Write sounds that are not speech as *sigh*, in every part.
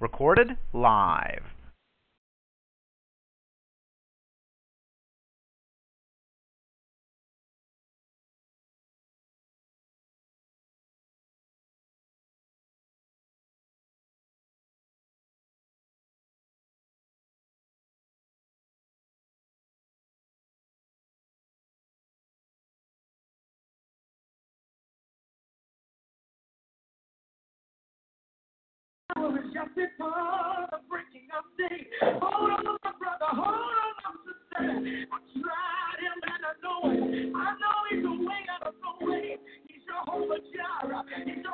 Recorded live. Before the breaking of day. Hold on, my brother, hold on, sister. I tried him and I know it. I know he's a way out of no way. He's Jehovah Jireh. He's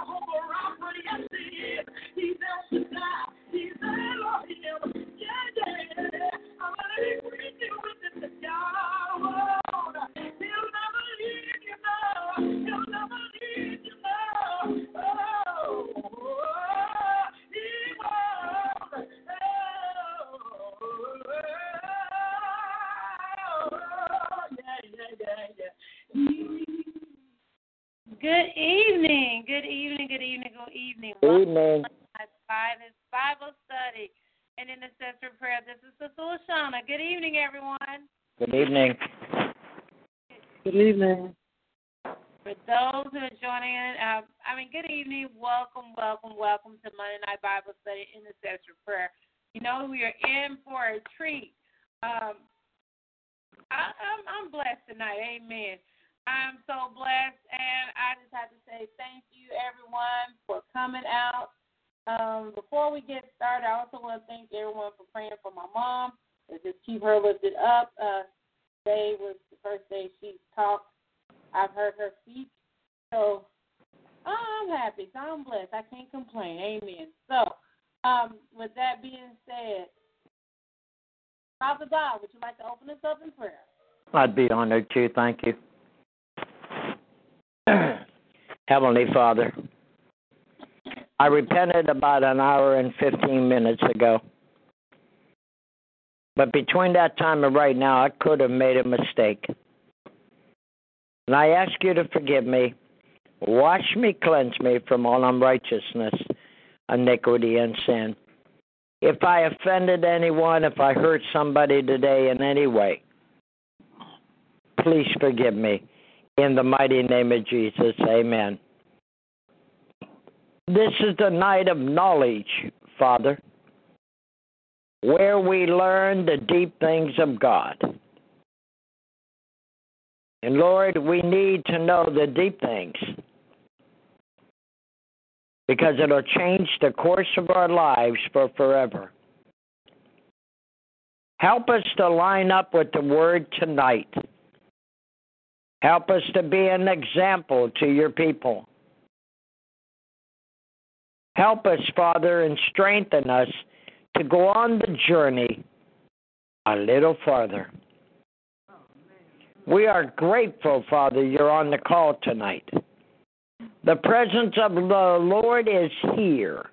evening. Good evening. Good evening. Good evening. Good evening. Five is Bible study and intercessory prayer. This is Sister Shauna. Good evening, everyone. Good evening. Good evening. For those who are joining in, uh, I mean, good evening. Welcome, welcome, welcome to Monday Night Bible Study Intercessory Prayer. You know, we are in for a treat. Um, I, I'm, I'm blessed tonight. Amen. I'm so blessed, and I just have to say thank you, everyone, for coming out. Um, before we get started, I also want to thank everyone for praying for my mom. And just keep her lifted up. Uh, today was the first day she talked. I've heard her speak, so I'm happy. So I'm blessed. I can't complain. Amen. So, um, with that being said, Father God, would you like to open us up in prayer? I'd be honored to. Thank you. Heavenly Father, I repented about an hour and 15 minutes ago. But between that time and right now, I could have made a mistake. And I ask you to forgive me. Wash me, cleanse me from all unrighteousness, iniquity, and sin. If I offended anyone, if I hurt somebody today in any way, please forgive me. In the mighty name of Jesus, amen. This is the night of knowledge, Father, where we learn the deep things of God. And Lord, we need to know the deep things because it'll change the course of our lives for forever. Help us to line up with the Word tonight. Help us to be an example to your people. Help us, Father, and strengthen us to go on the journey a little farther. We are grateful, Father, you're on the call tonight. The presence of the Lord is here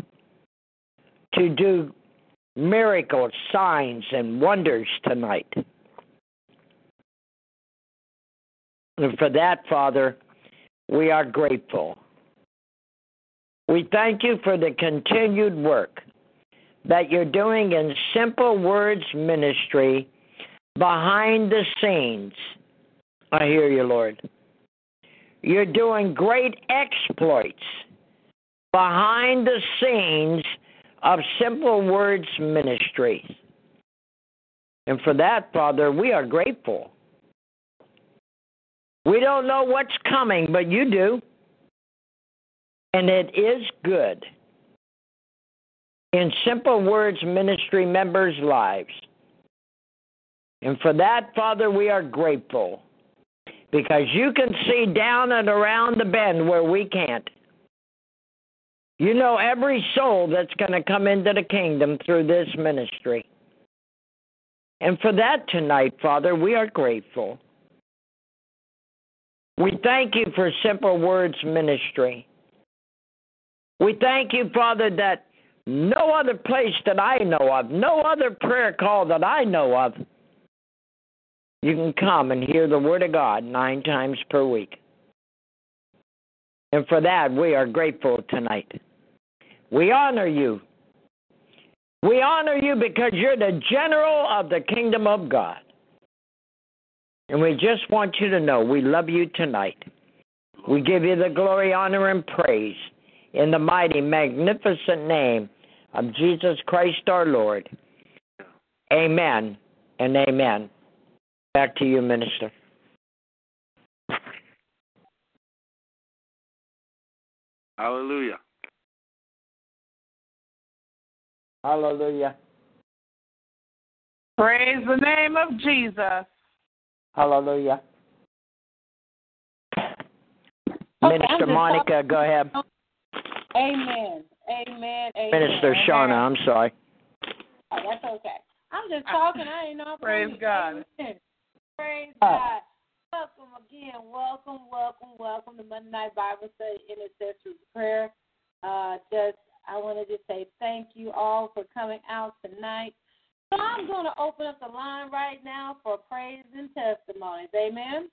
to do miracles, signs, and wonders tonight. And for that, Father, we are grateful. We thank you for the continued work that you're doing in Simple Words Ministry behind the scenes. I hear you, Lord. You're doing great exploits behind the scenes of Simple Words Ministry. And for that, Father, we are grateful. We don't know what's coming, but you do. And it is good. In Simple Words Ministry members' lives. And for that, Father, we are grateful because you can see down and around the bend where we can't. You know every soul that's going to come into the kingdom through this ministry. And for that tonight, Father, we are grateful. We thank you for Simple Words Ministry. We thank you, Father, that no other place that I know of, no other prayer call that I know of, you can come and hear the Word of God nine times per week. And for that, we are grateful tonight. We honor you. We honor you because you're the general of the kingdom of God. And we just want you to know we love you tonight. We give you the glory, honor, and praise in the mighty, magnificent name of Jesus Christ our Lord. Amen and amen. Back to you, Minister. Hallelujah. Hallelujah. Praise the name of Jesus. Hallelujah. Okay, Minister Monica, go ahead. Amen. Amen. Amen. Minister Shauna, I'm sorry. Oh, that's okay. I'm just talking. I ain't know. Praise God. Amen. Praise God. Welcome again. Welcome, welcome, welcome to Monday Night Bible Study Intercessory Prayer. Uh, just I want to just say thank you all for coming out tonight. So I'm going to open up the line right now for praise and testimonies. Amen.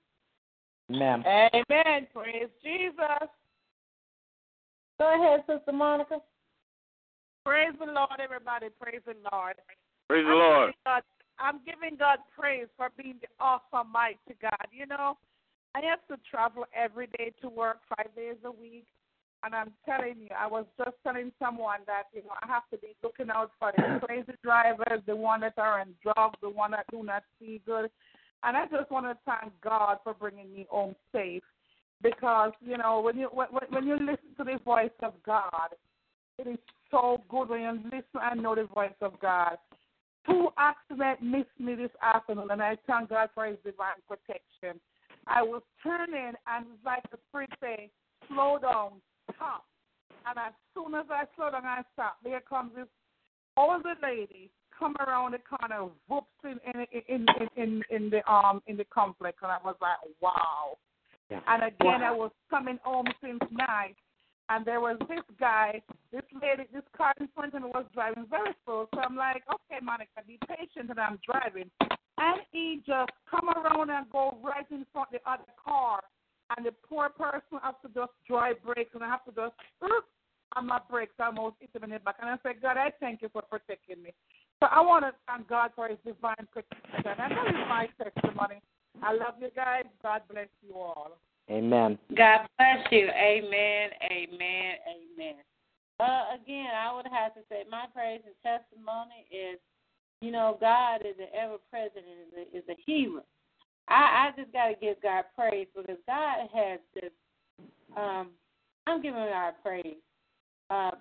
Amen. Amen. Praise Jesus. Go ahead, Sister Monica. Praise the Lord, everybody. Praise the Lord. Praise the I'm Lord. giving God, I'm giving God praise for being the awesome mighty God. You know, I have to travel every day to work five days a week. And I'm telling you, I was just telling someone that, you know, I have to be looking out for the *coughs* crazy drivers, the one that are in drugs, the one that do not see good. And I just want to thank God for bringing me home safe. Because, you know, when you when, when you listen to the voice of God, it is so good when you listen and know the voice of God. Two accidents missed me this afternoon, and I thank God for His divine protection. I was turning, and it's like the spirit saying, "Slow down, stop." And as soon as I slow down and stop, there comes this older lady come around the corner, whoops in in in in, in, in the um in the complex, and I was like, "Wow." Yeah. And again, I was coming home since night, and there was this guy, this lady, this car in front of me was driving very slow. So I'm like, okay, Monica, be patient, and I'm driving. And he just come around and go right in front of the other car, and the poor person has to just drive brakes, and I have to just, "Oop," on my brakes, I almost hit him in the back. And I said, God, I thank you for protecting me. So I want to thank God for His divine protection. And that is my testimony. I love you guys. God bless you all. Amen. God bless you. Amen. Amen. Amen. Uh, again, I would have to say my praise and testimony is, you know, God is an ever present is a, is a healer. I, I just got to give God praise because God has just, um, I'm giving God praise. Uh,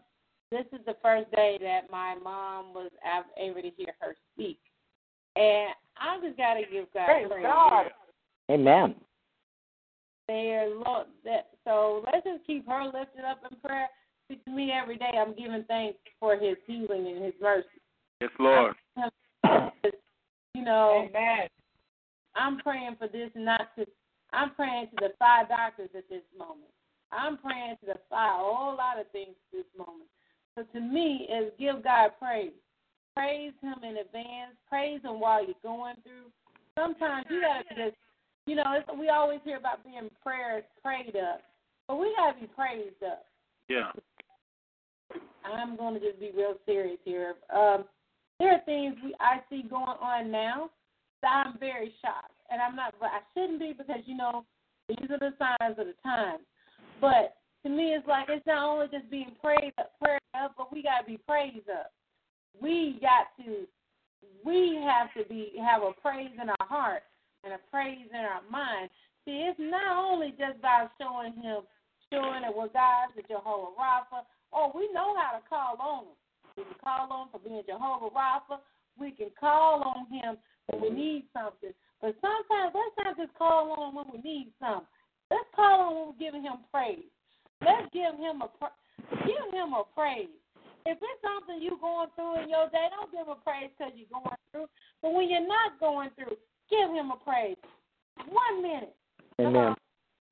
this is the first day that my mom was able to hear her speak. And I just got to give God Praise praise. God. Amen. there, Lord. That so let's just keep her lifted up in prayer. See, To me, every day I'm giving thanks for His healing and His mercy. Yes, Lord. *coughs* You know, Amen. I'm praying for this not to. I'm praying to the five doctors at this moment. I'm praying to the five a whole lot of things at this moment. So to me, is give God praise. Praise Him in advance. Praise Him while you're going through. Sometimes you gotta just, you know, it's, we always hear about being prayers prayed up, but we gotta be praised up. Yeah. I'm going to just be real serious here. Um, there are things we I see going on now that I'm very shocked, and I'm not. But I shouldn't be because you know these are the signs of the times. But to me, it's like it's not only just being prayed up, prayed up, but we got to be praised up. We got to, we have to be have a praise in our heart and a praise in our mind. See, it's not only just by showing Him, showing that we're God's, the Jehovah Rapha. Oh, we know how to call on Him. We can call on Him for being Jehovah Rapha. We can call on Him when we need something. But sometimes let's not just call on Him when we need something. Let's call on Him when we're giving Him praise. Let's give Him a pra- give Him a praise. If it's something you're going through in your day, don't give Him a praise because you're going through. But when you're not going through, give Him a praise. One minute. Come Amen. on.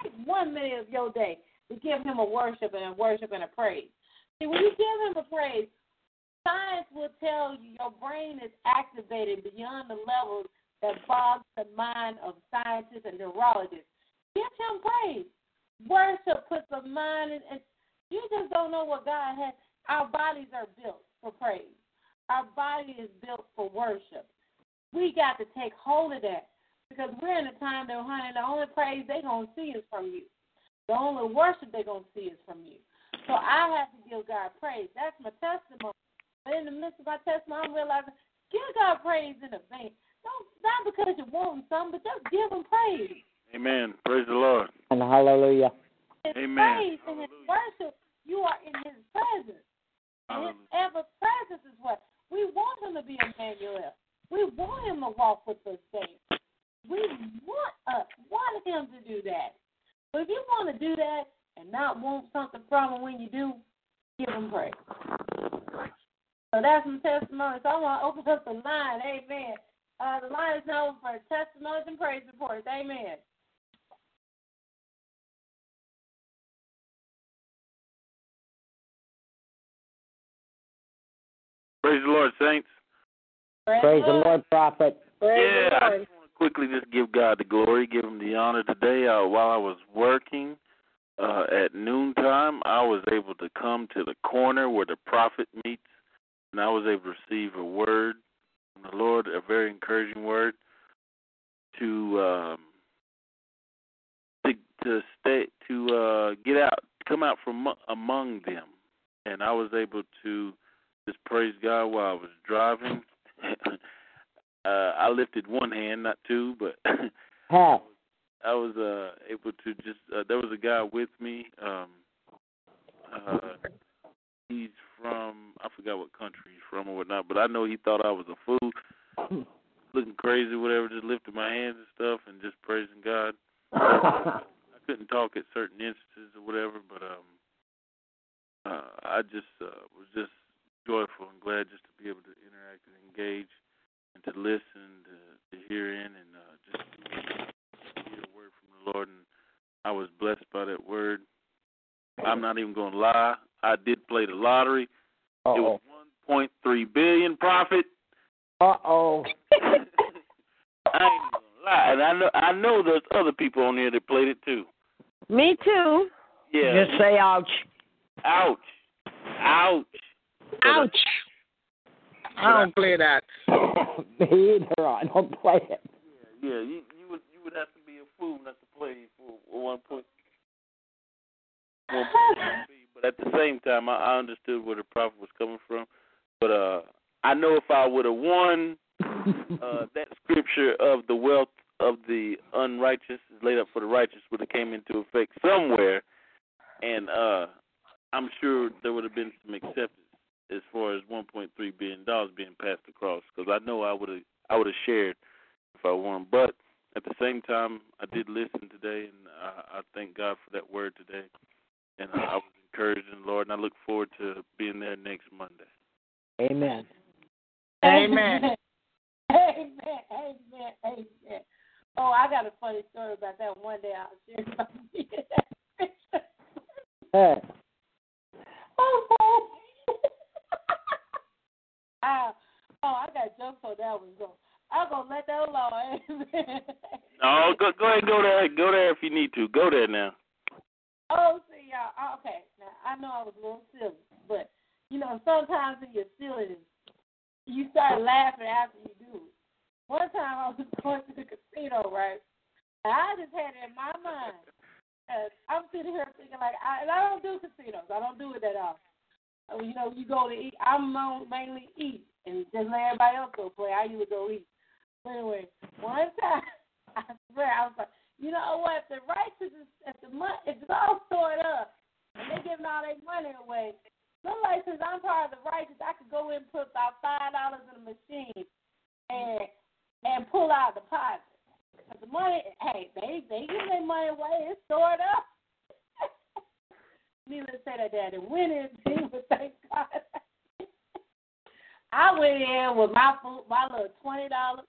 Take one minute of your day to give him a worship and a worship and a praise. See, when you give him a praise, science will tell you your brain is activated beyond the levels that bogs the mind of scientists and neurologists. Give him praise. Worship puts the mind in, and you just don't know what God has. Our bodies are built for praise. Our body is built for worship. We got to take hold of that because we're in a time that, honey, the only praise they're going to see is from you. The only worship they're going to see is from you. So I have to give God praise. That's my testimony. But in the midst of my testimony, I'm realizing give God praise in advance. Don't not because you want something, but just give Him praise. Amen. Praise the Lord. And hallelujah. His Amen. praise and His worship, you are in His presence. And His ever presence is what we want Him to be Emmanuel. We want Him to walk with us daily. We want us want Him to do that. But if you want to do that and not want something from Him when you do, give Him praise. So that's some testimony. So I want to open up the line. Amen. Uh, the line is now open for testimonies and praise reports. Amen. Praise the Lord, saints. Praise the Lord, prophet. yeah, I just want to quickly just give God the glory, give Him the honor today. Uh, while I was working uh, at noontime, I was able to come to the corner where the prophet meets, and I was able to receive a word from the Lord, a very encouraging word to um, to to stay to uh, get out, come out from among them, and I was able to just praise God while I was driving. *laughs* uh, I lifted one hand, not two, but *laughs* Huh. I was uh, able to just. Uh, there was a guy with me. Um, uh, he's from I forgot what country he's from or whatnot, but I know he thought I was a fool, *clears throat* looking crazy, whatever. Just lifting my hands and stuff and just praising God. *laughs* I couldn't talk at certain instances or whatever, but um, uh, I just uh, was just joyful and glad just to be able to interact and engage and to listen, to, to hear in, and uh, just hear a word from the Lord. And I was blessed by that word. I'm not even going to lie. I did play the lottery. It Uh-oh. was 1.3 billion profit. Uh-oh. *laughs* I ain't gonna lie, and I know I know there's other people on here that played it too. Me too. Yeah. Just say ouch. ouch, ouch. Ouch. I don't play that. *laughs* *laughs* Me either. I don't play it. Yeah, you you would you would have to be a fool not to play for one point one point three. But at the same time, I, I understood where the prophet was coming from. But uh, I know if I would have won *laughs* uh, that scripture of the wealth of the unrighteous is laid up for the righteous would have came into effect somewhere, and uh, I'm sure there would have been some acceptance as far as 1.3 billion dollars being passed across. Because I know I would have I would have shared if I won. But at the same time, I did listen today, and I, I thank God for that word today. And I, I was encouraged in the Lord, and I look forward to being there next Monday. Amen. Amen. *laughs* Amen. Amen. Amen. Oh, I got a funny story about that one day I'll share about me. Huh. oh, *laughs* I, oh, I got jokes on that one. So I'm gonna let that alone. *laughs* Amen. Oh, go go ahead, go there, go there if you need to. Go there now. Oh, see, y'all. oh, Okay, now I know I was a little silly, but you know sometimes in your silliness, you start laughing after you do it. One time I was *laughs* going to the casino, right? And I just had it in my mind. And I'm sitting here thinking like, I, and I don't do casinos. I don't do it that often. Uh, You know, you go to eat. I'm mainly eat, and just let everybody else go play. I usually go eat. But anyway, one *laughs* time, I swear, I was like, you know what? If the righteous is, if the money, if it's all stored up, and they giving all their money away, somebody says I'm part of the righteous, I could go in and put about five dollars in the machine, and and pull out deposit. But the money, hey, they they give their money away. It's stored up. *laughs* Needless to say that daddy went in, he was *laughs* thank God. *laughs* I went in with my my little twenty dollars,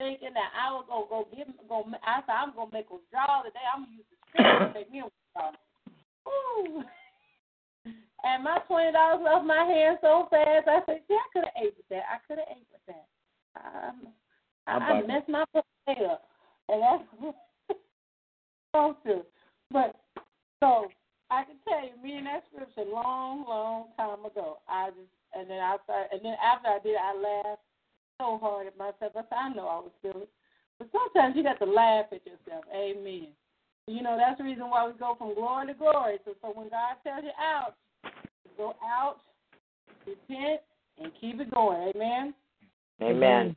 thinking that I was gonna go give go. I said I'm gonna make a draw today. I'm gonna use the screen to *coughs* make me a draw. Ooh. And my twenty dollars left my hand so fast. I said, "Yeah, I could have ate with that. I could have ate with that. Um, I, I messed my play up, and that's *laughs* supposed to. But so I can tell you, me and that scripture long, long time ago. I just and then I started, and then after I did, I laughed so hard at myself. I said, I know I was silly, but sometimes you got to laugh at yourself. Amen. You know that's the reason why we go from glory to glory. So, so when God tells you out, go out, repent, and keep it going. Amen. Amen.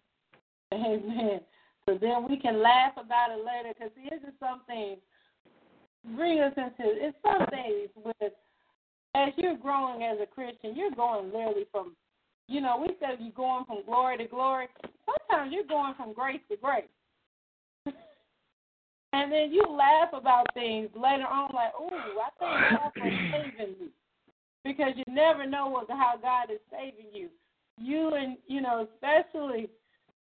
Amen. So then we can laugh about it later because here's just something bring us into it's some things with as you're growing as a Christian, you're going literally from you know, we said you're going from glory to glory. Sometimes you're going from grace to grace. *laughs* and then you laugh about things later on like, Ooh, I think God was saving me. Because you never know what how God is saving you. You and you know, especially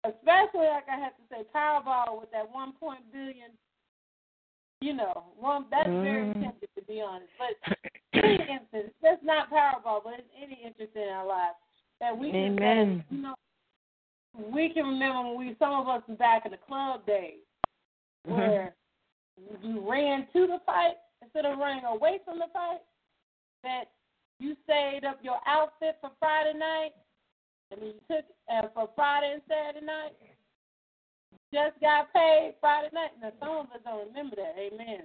especially like I have to say Powerball with that one point billion you know, one that's very Mm. tempting to be honest. But any instance, that's not Powerball, but it's any interest in our lives that we can Amen. say, you know, we can remember when we some of us back in the club days Mm-hmm. where you ran to the fight instead of running away from the fight. That you saved up your outfit for Friday night, and then you took uh, for Friday and Saturday night. Just got paid Friday night. Now some of us don't remember that. Amen.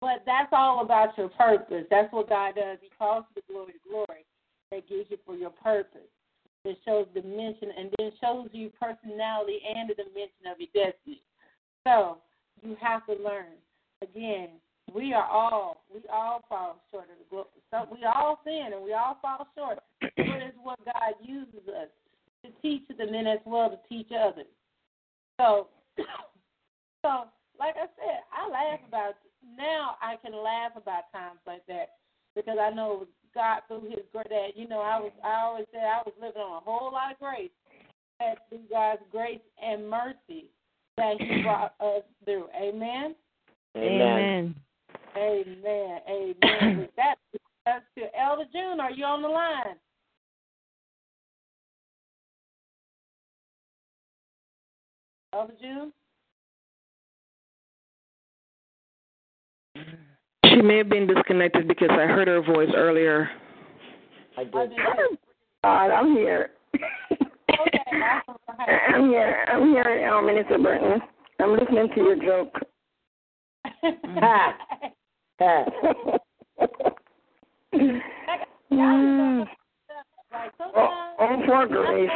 But that's all about your purpose. That's what God does. He calls you the glory to glory. That gives you for your purpose. It shows dimension and then shows you personality and the dimension of your destiny. So you have to learn. Again, we are all we all fall short of the glory. So we all sin and we all fall short. *clears throat* But it's what God uses us to teach them and as well to teach others. So *coughs* so like I said, I laugh about now I can laugh about times like that because I know God through his grace that, you know, I was I always said I was living on a whole lot of grace. That through God's grace and mercy that he *clears throat* brought us through. Amen. Amen. Amen. Amen. With *clears throat* that that's to Elder June, are you on the line? Elder June? She may have been disconnected because I heard her voice earlier. I I did. did too. God, I'm here. Okay, all right. I'm here. I'm here, um, Minister Burton. I'm listening to your joke. Ha. Ha. mm. Like oh, sometimes oh, for grace.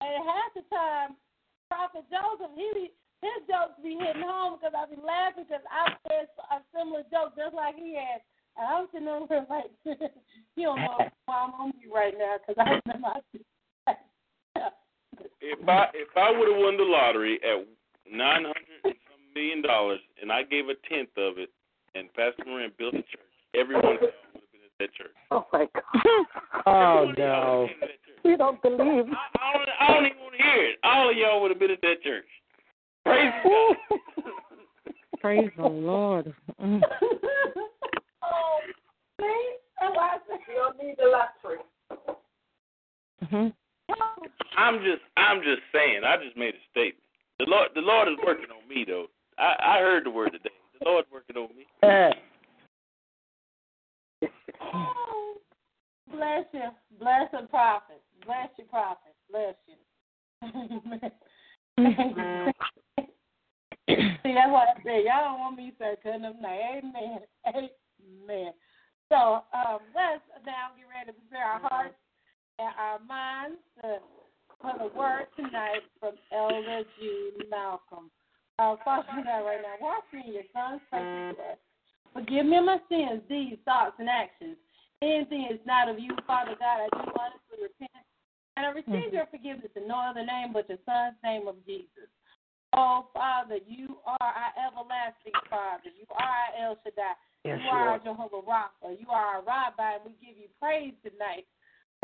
And half the time, Prophet Joseph, he be, his jokes be hitting home because I be laughing because I said a similar joke just like he had. And I'm sitting over here like, *laughs* you don't know *laughs* why I'm on you right now because I remember I If I if I would have won the lottery at nine hundred and some million dollars, and I gave a tenth of it, and Pastor Moran built a church, everyone would have been at that church. Oh, my God. Oh Every one of y'all no. would've been at that church. You don't believe. I, I, don't, I don't even want to hear it. All of y'all would have been at that church. Praise God. Praise the Lord. Mm. oh, see? That's why I said You don't need the lottery. Mhm. I'm just I'm just saying. I just made a statement. The Lord the Lord is working on me though. I I heard the word today. The Lord's working on me. Ha. Oh, bless you. Bless the prophet. Bless you, prophet. Bless you. *laughs* *clears throat* See, that's what I said. Y'all don't want me to say cutting them now. Amen. *laughs* Amen. So um, let's now get ready to prepare our hearts and our minds to, for the word tonight from Elder June Malcolm. Uh, Father God, right now, wash me in your son's precious blood. Forgive me my sins, deeds, thoughts, and actions. Anything is not of you, Father God, I do honestly repent. And I receive your forgiveness in no other name but your son's name of Jesus. Oh, Father, you are our everlasting Father. You are our El Shaddai. Yes, you are our Jehovah Rapha. You are our Rabbi, and we give you praise tonight.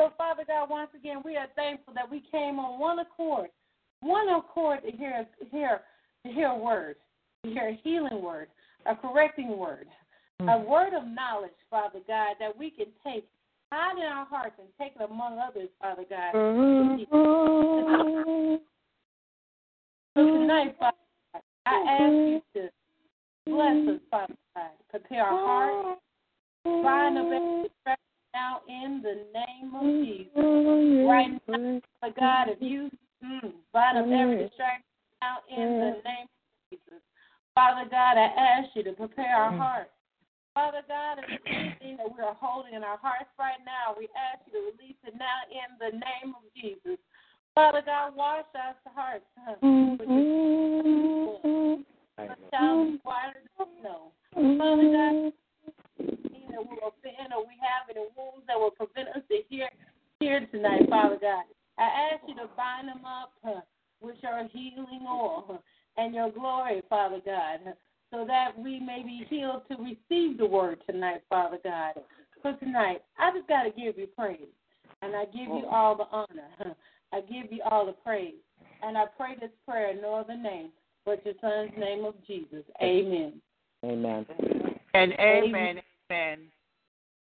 So, Father God, once again, we are thankful that we came on one accord, one accord to hear, hear, to hear a word, to hear a healing word, a correcting word, a mm. word of knowledge, Father God, that we can take, hide in our hearts, and take it among others, Father God. Mm-hmm. So tonight, Father, God, I ask you to Bless us, Father God. Prepare our hearts. Bind up every distraction now in the name of Jesus. Right now, Father God, if you mm, bind up every distraction now in the name of Jesus. Father God, I ask you to prepare our hearts. Father God, if anything that we are holding in our hearts right now, we ask you to release it now in the name of Jesus. Father God, wash our hearts huh, with your blood. Shall be whiter than. Father God, anything that we offend or we have any wounds that will prevent us to hear here tonight, Father God. I ask you to bind them up huh, with your healing oil huh, and your glory, Father God, huh, so that we may be healed to receive the word tonight, Father God. For tonight, I just got to give you praise, and I give you oh. all the honor. Huh. I give you all the praise, and I pray this prayer in no other name but your Son's name of Jesus. Amen. Amen. And amen. Amen.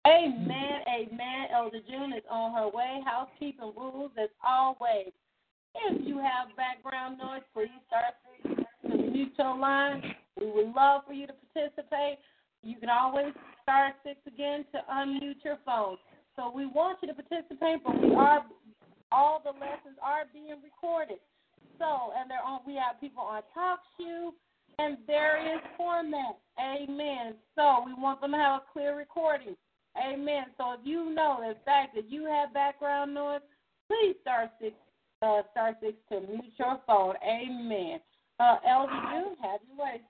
Amen, amen. Elder June is on her way. Housekeeping rules as always. If you have background noise, please start to mute your line. We would love for you to participate. You can always start six again to unmute your phone. So we want you to participate, but we are all the lessons are being recorded. So and they're on we have people on TalkShoe and various formats. Amen. So we want them to have a clear recording. Amen. So if you know the fact that you have background noise, please star six uh star six to mute your phone. Amen. Uh Elder June, have your way.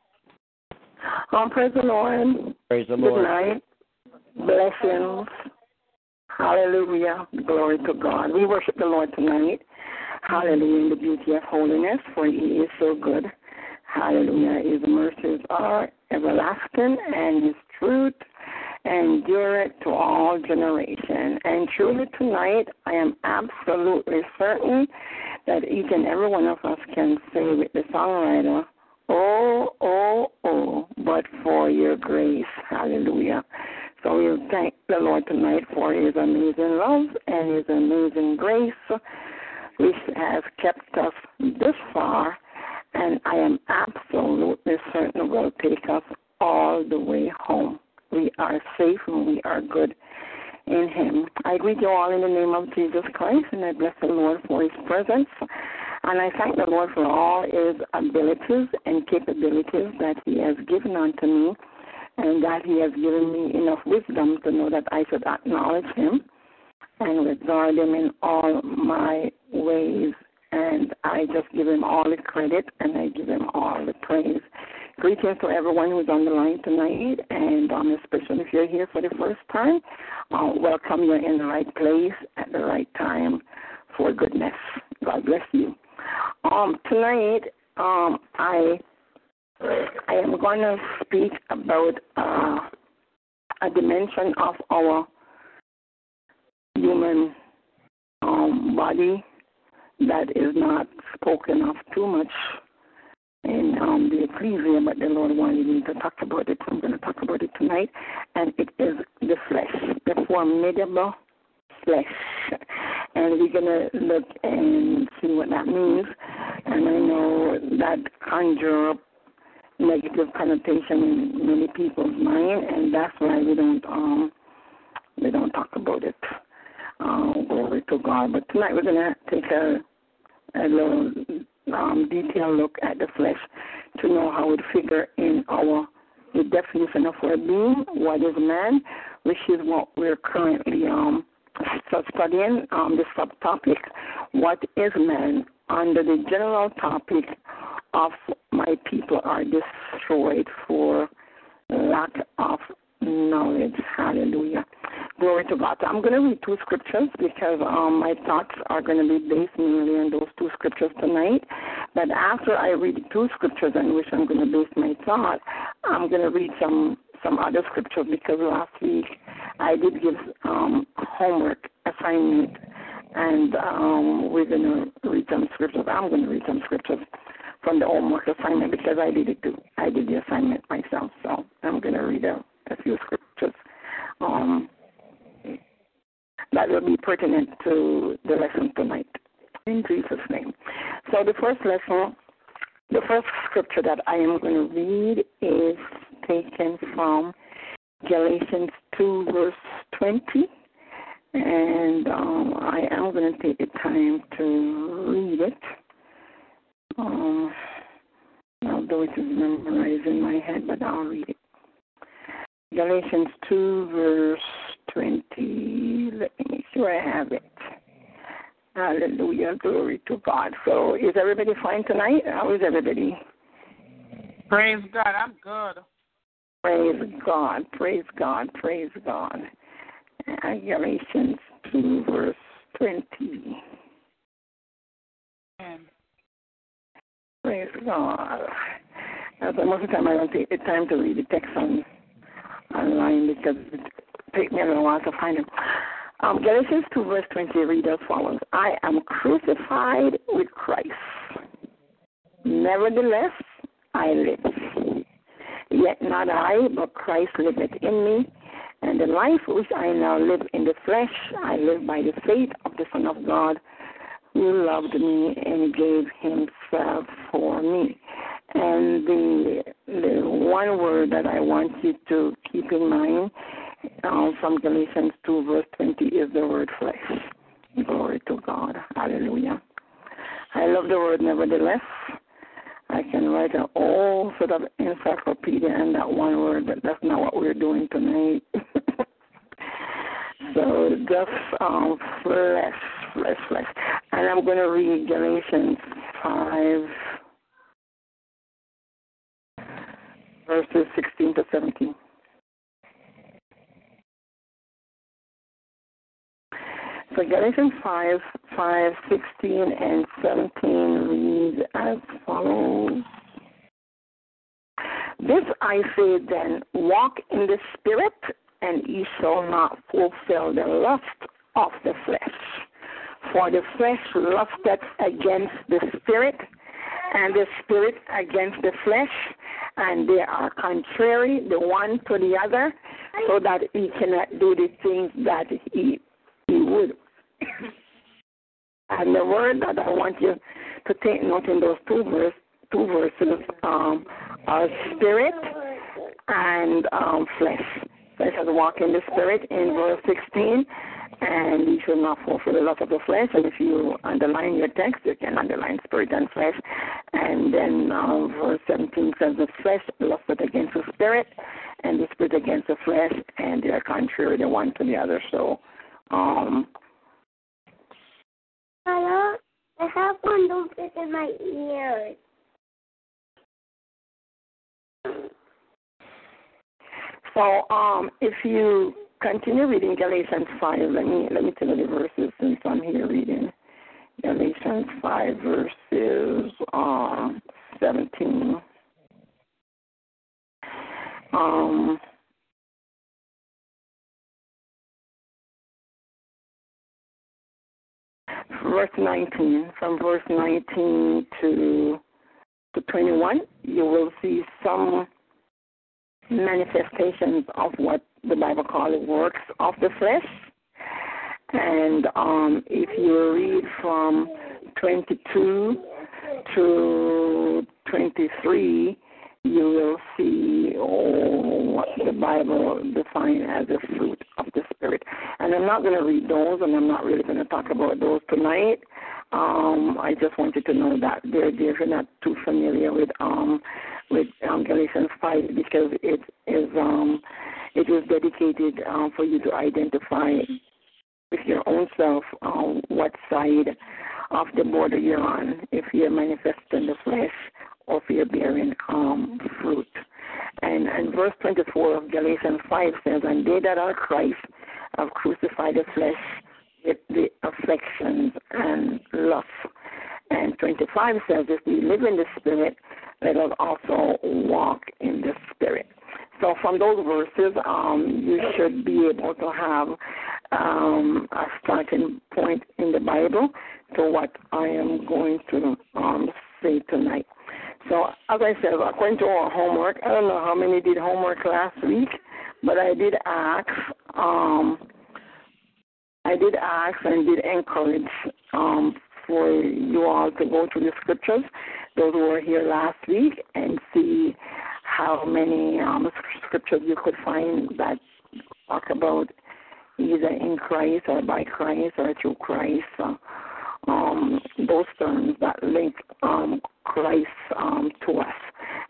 Um, praise the Lord. Praise the Good night. Blessings. Hallelujah. Glory to God. We worship the Lord tonight. Hallelujah in the beauty of holiness, for He is so good. Hallelujah. His mercies are everlasting, and His truth endureth to all generation. And truly tonight, I am absolutely certain that each and every one of us can say with the songwriter, Oh, oh, oh, but for your grace. Hallelujah. So we thank the Lord tonight for his amazing love and his amazing grace, which has kept us this far, and I am absolutely certain will take us all the way home. We are safe and we are good in him. I greet you all in the name of Jesus Christ, and I bless the Lord for his presence. And I thank the Lord for all his abilities and capabilities that he has given unto me, and that he has given me enough wisdom to know that I should acknowledge him and regard him in all my ways. And I just give him all the credit and I give him all the praise. Greetings to everyone who's on the line tonight, and um, especially if you're here for the first time, uh, welcome. You're in the right place at the right time for goodness. God bless you. Um, tonight, um, I I am going to speak about uh, a dimension of our human um, body that is not spoken of too much in um, the ecclesia, but the Lord wanted me to talk about it. I'm going to talk about it tonight, and it is the flesh, the formidable flesh. And we're going to look and see what that means. And I know that conjure up negative connotation in many people's mind, and that's why we don't um we don't talk about it. Um, glory to God. But tonight we're gonna take a a little um, detailed look at the flesh to know how it figure in our the definition of our being, what is man, which is what we're currently um studying um, the subtopic, what is man, under the general topic of my people are destroyed for lack of knowledge. Hallelujah. Glory to God. I'm going to read two scriptures because um, my thoughts are going to be based mainly on those two scriptures tonight. But after I read two scriptures on which I'm going to base my thought, I'm going to read some some other scriptures because last week I did give um, homework assignment, and um, we're going to read some scriptures. I'm going to read some scriptures from the homework assignment because I did it too. I did the assignment myself, so I'm going to read a, a few scriptures um, that will be pertinent to the lesson tonight. In Jesus' name. So the first lesson the first scripture that I am going to read is taken from Galatians 2, verse 20. And um, I am going to take the time to read it. Um, although it is memorized in my head, but I'll read it. Galatians 2, verse 20. Let me make sure I have it. Hallelujah. Glory to God. So, is everybody fine tonight? How is everybody? Praise God. I'm good. Praise God. Praise God. Praise God. Galatians 2, verse 20. Amen. Praise God. As most of the time, I don't take the time to read the text on online because it takes me a little while to find it. Um, Galatians 2, verse 20 read as follows I am crucified with Christ. Nevertheless, I live. Yet not I, but Christ liveth in me. And the life which I now live in the flesh, I live by the faith of the Son of God, who loved me and gave himself for me. And the the one word that I want you to keep in mind um, from Galatians 2, verse 20, is the word flesh. Glory to God. Hallelujah. I love the word nevertheless. I can write an whole sort of encyclopedia in that one word, but that's not what we're doing tonight. *laughs* so just um, flesh, flesh, flesh. And I'm going to read Galatians 5, verses 16 to 17. So Galatians 5, 5, 16, and 17 reads as follows. This I say then, walk in the Spirit, and ye shall not fulfill the lust of the flesh. For the flesh lusteth against the Spirit, and the Spirit against the flesh, and they are contrary the one to the other, so that he cannot do the things that he he would. and the word that I want you to take note in those two verse two verses um, are spirit and um, flesh. It says walk in the spirit in verse sixteen and you should not fulfill the lust of the flesh. And if you underline your text, you can underline spirit and flesh. And then um, verse 17 says the flesh lusted against the spirit, and the spirit against the flesh, and they are contrary the one to the other. So um, Hello? I have one don't fit in my ears. So um, if you continue reading Galatians 5, let me let me tell you the verses since I'm here reading. Galatians 5 verses um, 17. Um, verse 19, from verse 19 to to 21, you will see some manifestations of what the Bible calls it works of the flesh. And um, if you read from 22 to 23, you will see oh, what the Bible defines as a fruit of the Spirit. And I'm not going to read those, and I'm not really going to talk about those tonight. Um, I just wanted to know that they're, if you're not too familiar with um, with um, Galatians 5 because it is um, it was dedicated um, for you to identify with your own self um, what side of the border you're on, if you're manifesting the flesh or if you're bearing um, fruit. And, and verse 24 of Galatians 5 says, And they that are Christ have crucified the flesh with the affections and lusts. And 25 says, If we live in the Spirit, let us also walk in the Spirit. So from those verses, um, you should be able to have um, a starting point in the Bible to what I am going to um, say tonight. So as I said, according to our homework, I don't know how many did homework last week, but I did ask. Um, I did ask and did encourage um, for you all to go through the scriptures, those who were here last week, and see how many um, scriptures you could find that talk about either in Christ or by Christ or through Christ. Uh, um, those terms that link um, Christ um, to us.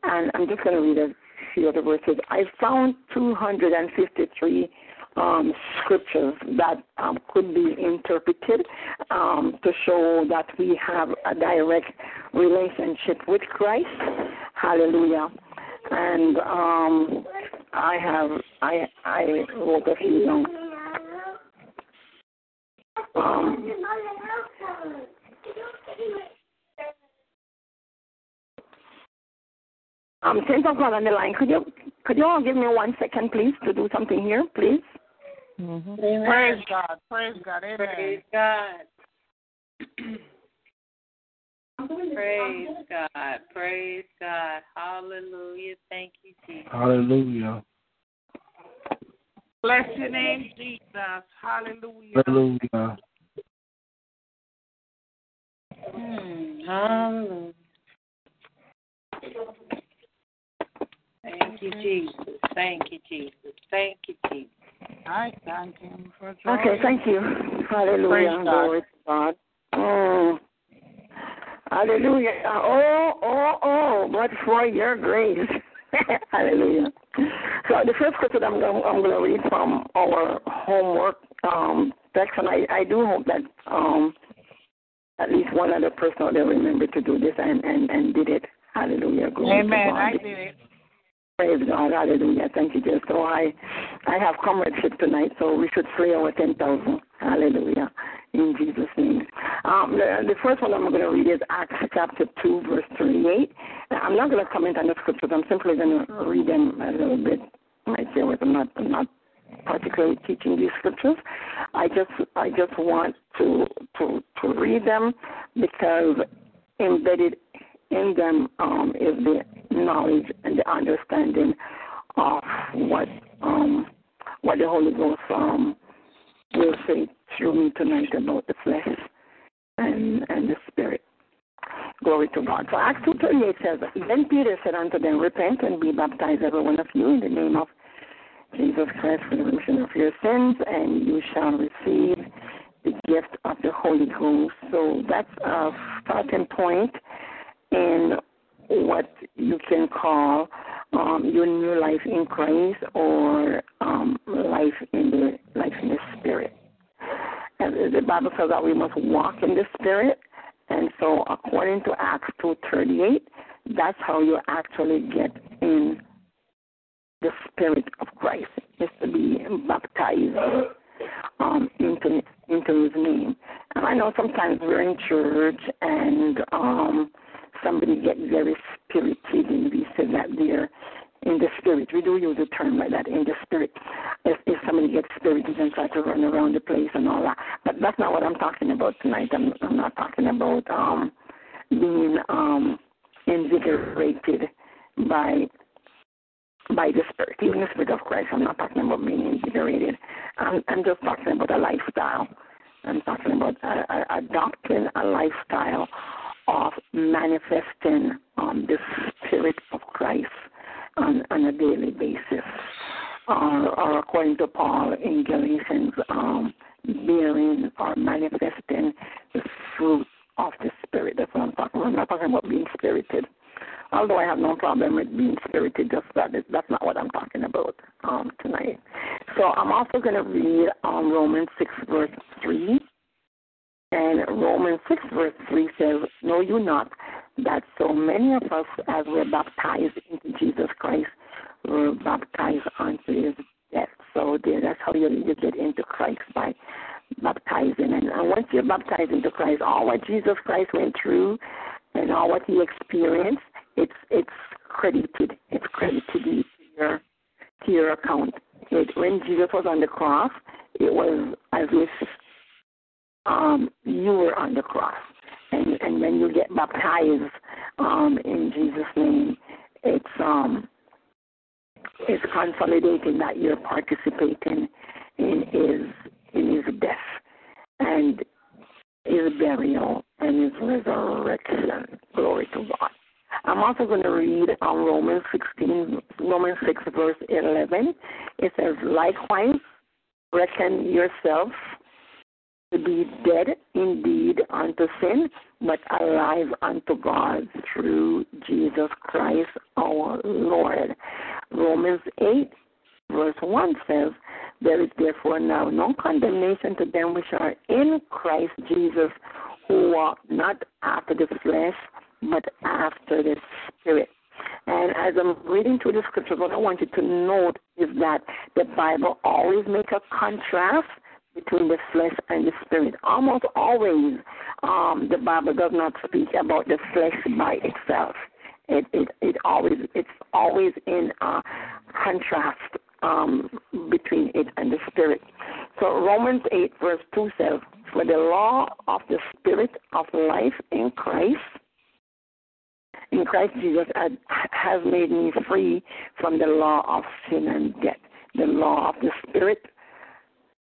And I'm just going to read a few other verses. I found 253 um, scriptures that um, could be interpreted um, to show that we have a direct relationship with Christ. Hallelujah. And um, I have I I wrote a few down. Um, um, since I've got on the line, could you could you all give me one second, please, to do something here, please? Mm-hmm. Praise God. Praise God. Amen. Praise God. Praise God. Praise God. Hallelujah. Thank you, Jesus. Hallelujah. Bless your name, Jesus. Hallelujah. Hallelujah. Hmm. Hallelujah. Thank you, Jesus. Thank you, Jesus. Thank you, Jesus. I thank Him for joy. Okay, thank you. Hallelujah. Praise God. Glory to God. Oh. Hallelujah. Oh, oh, oh, but for your grace. *laughs* Hallelujah. So the first scripture I'm going, I'm going to read from our homework um, text, and I, I do hope that um, at least one other person will remember to do this and, and, and did it. Hallelujah. Glory Amen. I did it. Praise God. Hallelujah. Thank you, Jesus. So I, I have comradeship tonight, so we should slay our 10,000. Hallelujah. In Jesus' name. Um, the, the first one I'm going to read is Acts chapter 2, verse 38. I'm not going to comment on the scriptures. I'm simply going to read them a little bit. What I'm not, I'm not particularly teaching these scriptures. I just, I just want to, to, to read them because embedded in them um, is the knowledge and the understanding of what um, what the Holy Ghost um, will say through me tonight about the flesh and and the spirit. Glory to God. So Acts two thirty eight says, Then Peter said unto them, Repent and be baptized every one of you in the name of Jesus Christ for the remission of your sins, and you shall receive the gift of the Holy Ghost. So that's a starting point in what you can call um, your new life in Christ or um, life in the life in the Spirit. And the Bible says that we must walk in the Spirit, and so according to Acts two thirty eight, that's how you actually get in the Spirit of Christ. Is to be baptized um, into into His name. And I know sometimes we're in church and um, somebody get very spirited and we say that they're in the spirit. We do use a term like that in the spirit. If, if somebody gets spirited and try to run around the place and all that. But that's not what I'm talking about tonight. I'm, I'm not talking about um, being um, invigorated by by the Spirit, even the Spirit of Christ. I'm not talking about being invigorated. I'm, I'm just talking about a lifestyle. I'm talking about uh, uh, adopting a lifestyle of manifesting um, the Spirit of Christ on, on a daily basis. Uh, or according to Paul in Galatians, um, bearing or manifesting the fruit of the Spirit. That's what I'm talking about. I'm not talking about being spirited. Although I have no problem with being spirited, just that is, that's not what I'm talking about um, tonight. So I'm also going to read um, Romans 6, verse 3. And Romans 6, verse 3 says, Know you not that so many of us, as we're baptized into Jesus Christ, were baptized unto his death. So there, that's how you, you get into Christ by baptizing. And, once you're baptized into Christ, all what Jesus Christ went through and all what he experienced, it's it's credited. It's credited to your to your account. It, when Jesus was on the cross, it was as if um, you were on the cross. And and when you get baptized um, in Jesus' name, it's um it's consolidating that you're participating in his in his death and his burial and his resurrection. Glory to God. I'm also going to read um, Romans 16, Romans 6, verse 11. It says, Likewise, reckon yourself to be dead indeed unto sin, but alive unto God through Jesus Christ our Lord. Romans 8, verse 1 says, There is therefore now no condemnation to them which are in Christ Jesus, who walk not after the flesh, but after the Spirit. And as I'm reading through the scriptures, what I want you to note is that the Bible always makes a contrast between the flesh and the spirit. Almost always, um, the Bible does not speak about the flesh by itself. It it, it always it's always in uh, contrast um, between it and the spirit. So Romans eight verse two says, "For the law of the spirit of life in Christ." In Christ Jesus has made me free from the law of sin and death. The law of the Spirit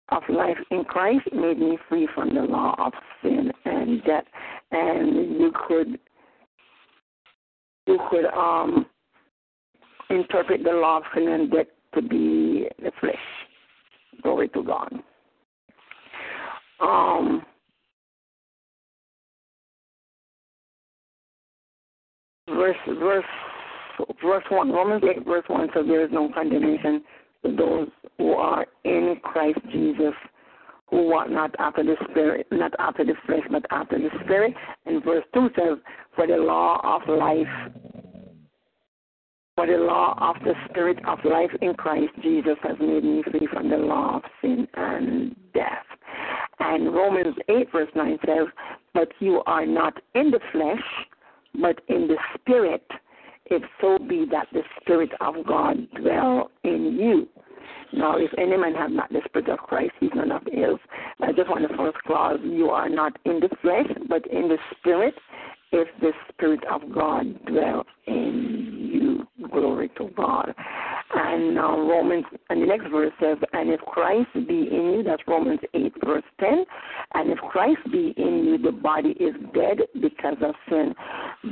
of life in Christ made me free from the law of sin and death. And you could you could um interpret the law of sin and death to be the flesh. Glory to God. Um verse verse verse one Romans eight verse one so there is no condemnation those who are in Christ Jesus, who walk not after the spirit, not after the flesh, but after the spirit. And verse two says, For the law of life for the law of the Spirit of life in Christ Jesus has made me free from the law of sin and death. And Romans 8, verse 9 says, But you are not in the flesh, but in the Spirit, if so be that the Spirit of God dwell in you. Now, if any man have not the Spirit of Christ, he's none of his. I just want the first clause, you are not in the flesh, but in the Spirit, if the Spirit of God dwell in you. Glory to God. And uh, Romans, and the next verse says, And if Christ be in you, that's Romans 8, verse 10, and if Christ be in you, the body is dead because of sin,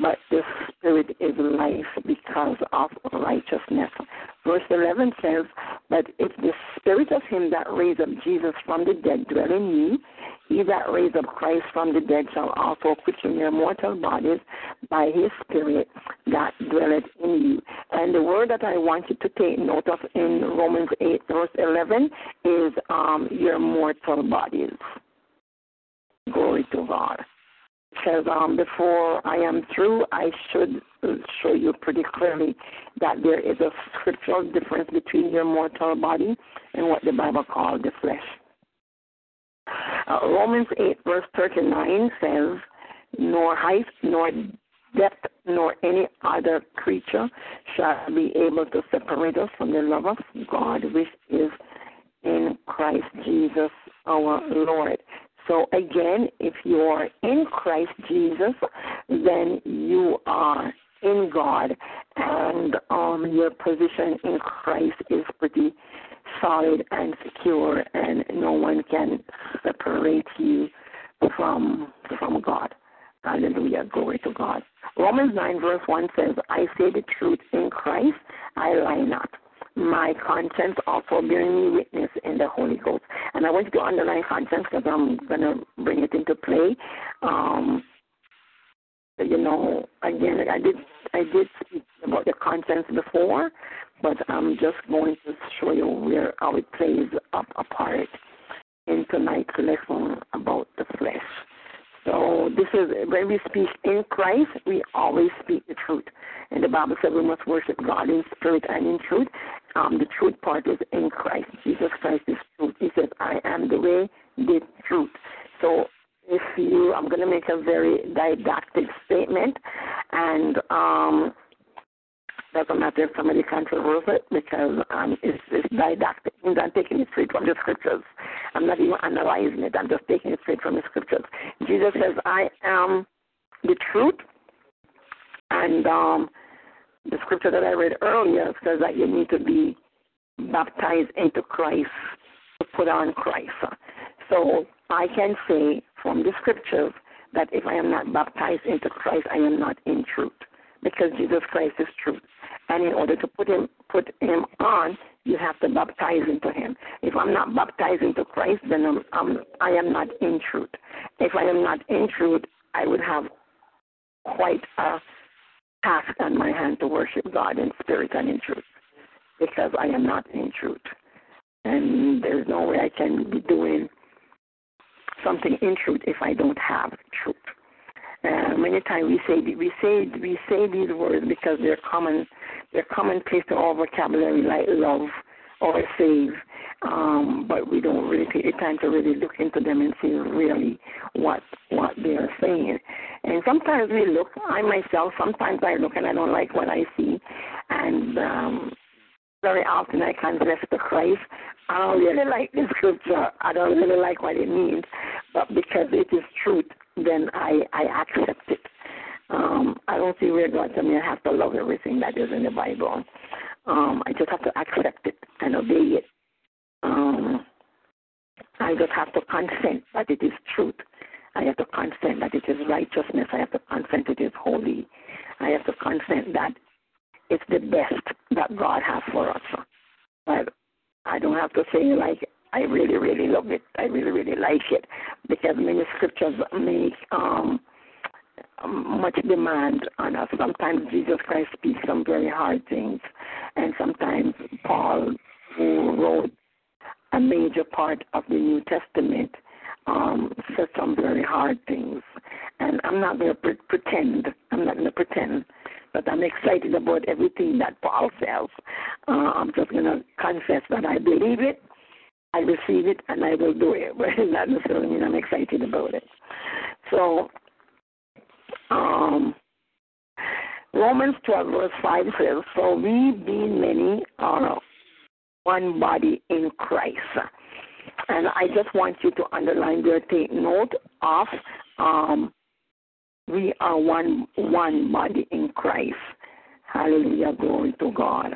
but the spirit is life because of righteousness. Verse 11 says, But if the spirit of him that raised up Jesus from the dead dwell in you, he that raised up Christ from the dead shall also quicken your mortal bodies by his spirit that dwelleth in you. And the word that I want you to take note of in Romans 8, verse 11, is um, your mortal bodies. Glory to God. Says, um, before I am through, I should show you pretty clearly that there is a scriptural difference between your mortal body and what the Bible calls the flesh. Uh, Romans 8, verse 39 says, Nor height, nor depth, nor any other creature shall be able to separate us from the love of God which is in Christ Jesus our Lord. So again, if you are in Christ Jesus, then you are in God, and um, your position in Christ is pretty solid and secure, and no one can separate you from from God. Hallelujah. Glory to God. Romans 9, verse 1 says, I say the truth in Christ, I lie not. My conscience also bearing me witness in the Holy Ghost. And I want you to underline conscience because I'm going to bring it into play. Um, you know, again, I did I did speak about the conscience before, but I'm just going to show you where how it plays up a part in tonight's lesson about the flesh. So this is when we speak in Christ, we always speak the truth. And the Bible says we must worship God in spirit and in truth. Um, the truth part is in Christ. Jesus Christ is truth. He says, I am the way, the truth. So if you, I'm going to make a very didactic statement, and um, doesn't matter if somebody can't controversial it because um, it's, it's didactic. I'm taking it straight from the scriptures. I'm not even analyzing it. I'm just taking it straight from the scriptures. Jesus says, "I am the truth," and um, the scripture that I read earlier says that you need to be baptized into Christ to put on Christ. So I can say from the scriptures that if I am not baptized into Christ, I am not in truth, because Jesus Christ is truth. And in order to put him put him on, you have to baptize into him. If I'm not baptized into Christ, then I'm, I'm I am not in truth. If I am not in truth, I would have quite a task on my hand to worship God in spirit and in truth, because I am not in truth, and there's no way I can be doing something in truth if I don't have truth. Uh, many times we say we say we say these words because they're common they're commonplace to our vocabulary like love or save, um, but we don't really take the time to really look into them and see really what what they are saying. And sometimes we look. I myself sometimes I look and I don't like what I see, and um, very often I confess to Christ. I don't really like the scripture. I don't really like what it means, but because it is truth, then I I accept it. Um, I don't see where God tells me I have to love everything that is in the Bible. Um, I just have to accept it and obey it. Um, I just have to consent that it is truth. I have to consent that it is righteousness. I have to consent it is holy. I have to consent that it's the best that God has for us. But I don't have to say like I really, really love it. I really, really like it because many scriptures make um, much demand on us. Sometimes Jesus Christ speaks some very hard things, and sometimes Paul, who wrote a major part of the New Testament, um, said some very hard things. And I'm not going to pre- pretend. I'm not going to pretend but I'm excited about everything that Paul says. Uh, I'm just going to confess that I believe it, I receive it, and I will do it. *laughs* But that necessarily mean I'm excited about it. So, um, Romans 12, verse 5 says, So we, being many, are one body in Christ. And I just want you to underline there, take note of um, we are one one body in Christ. Hallelujah, glory to God.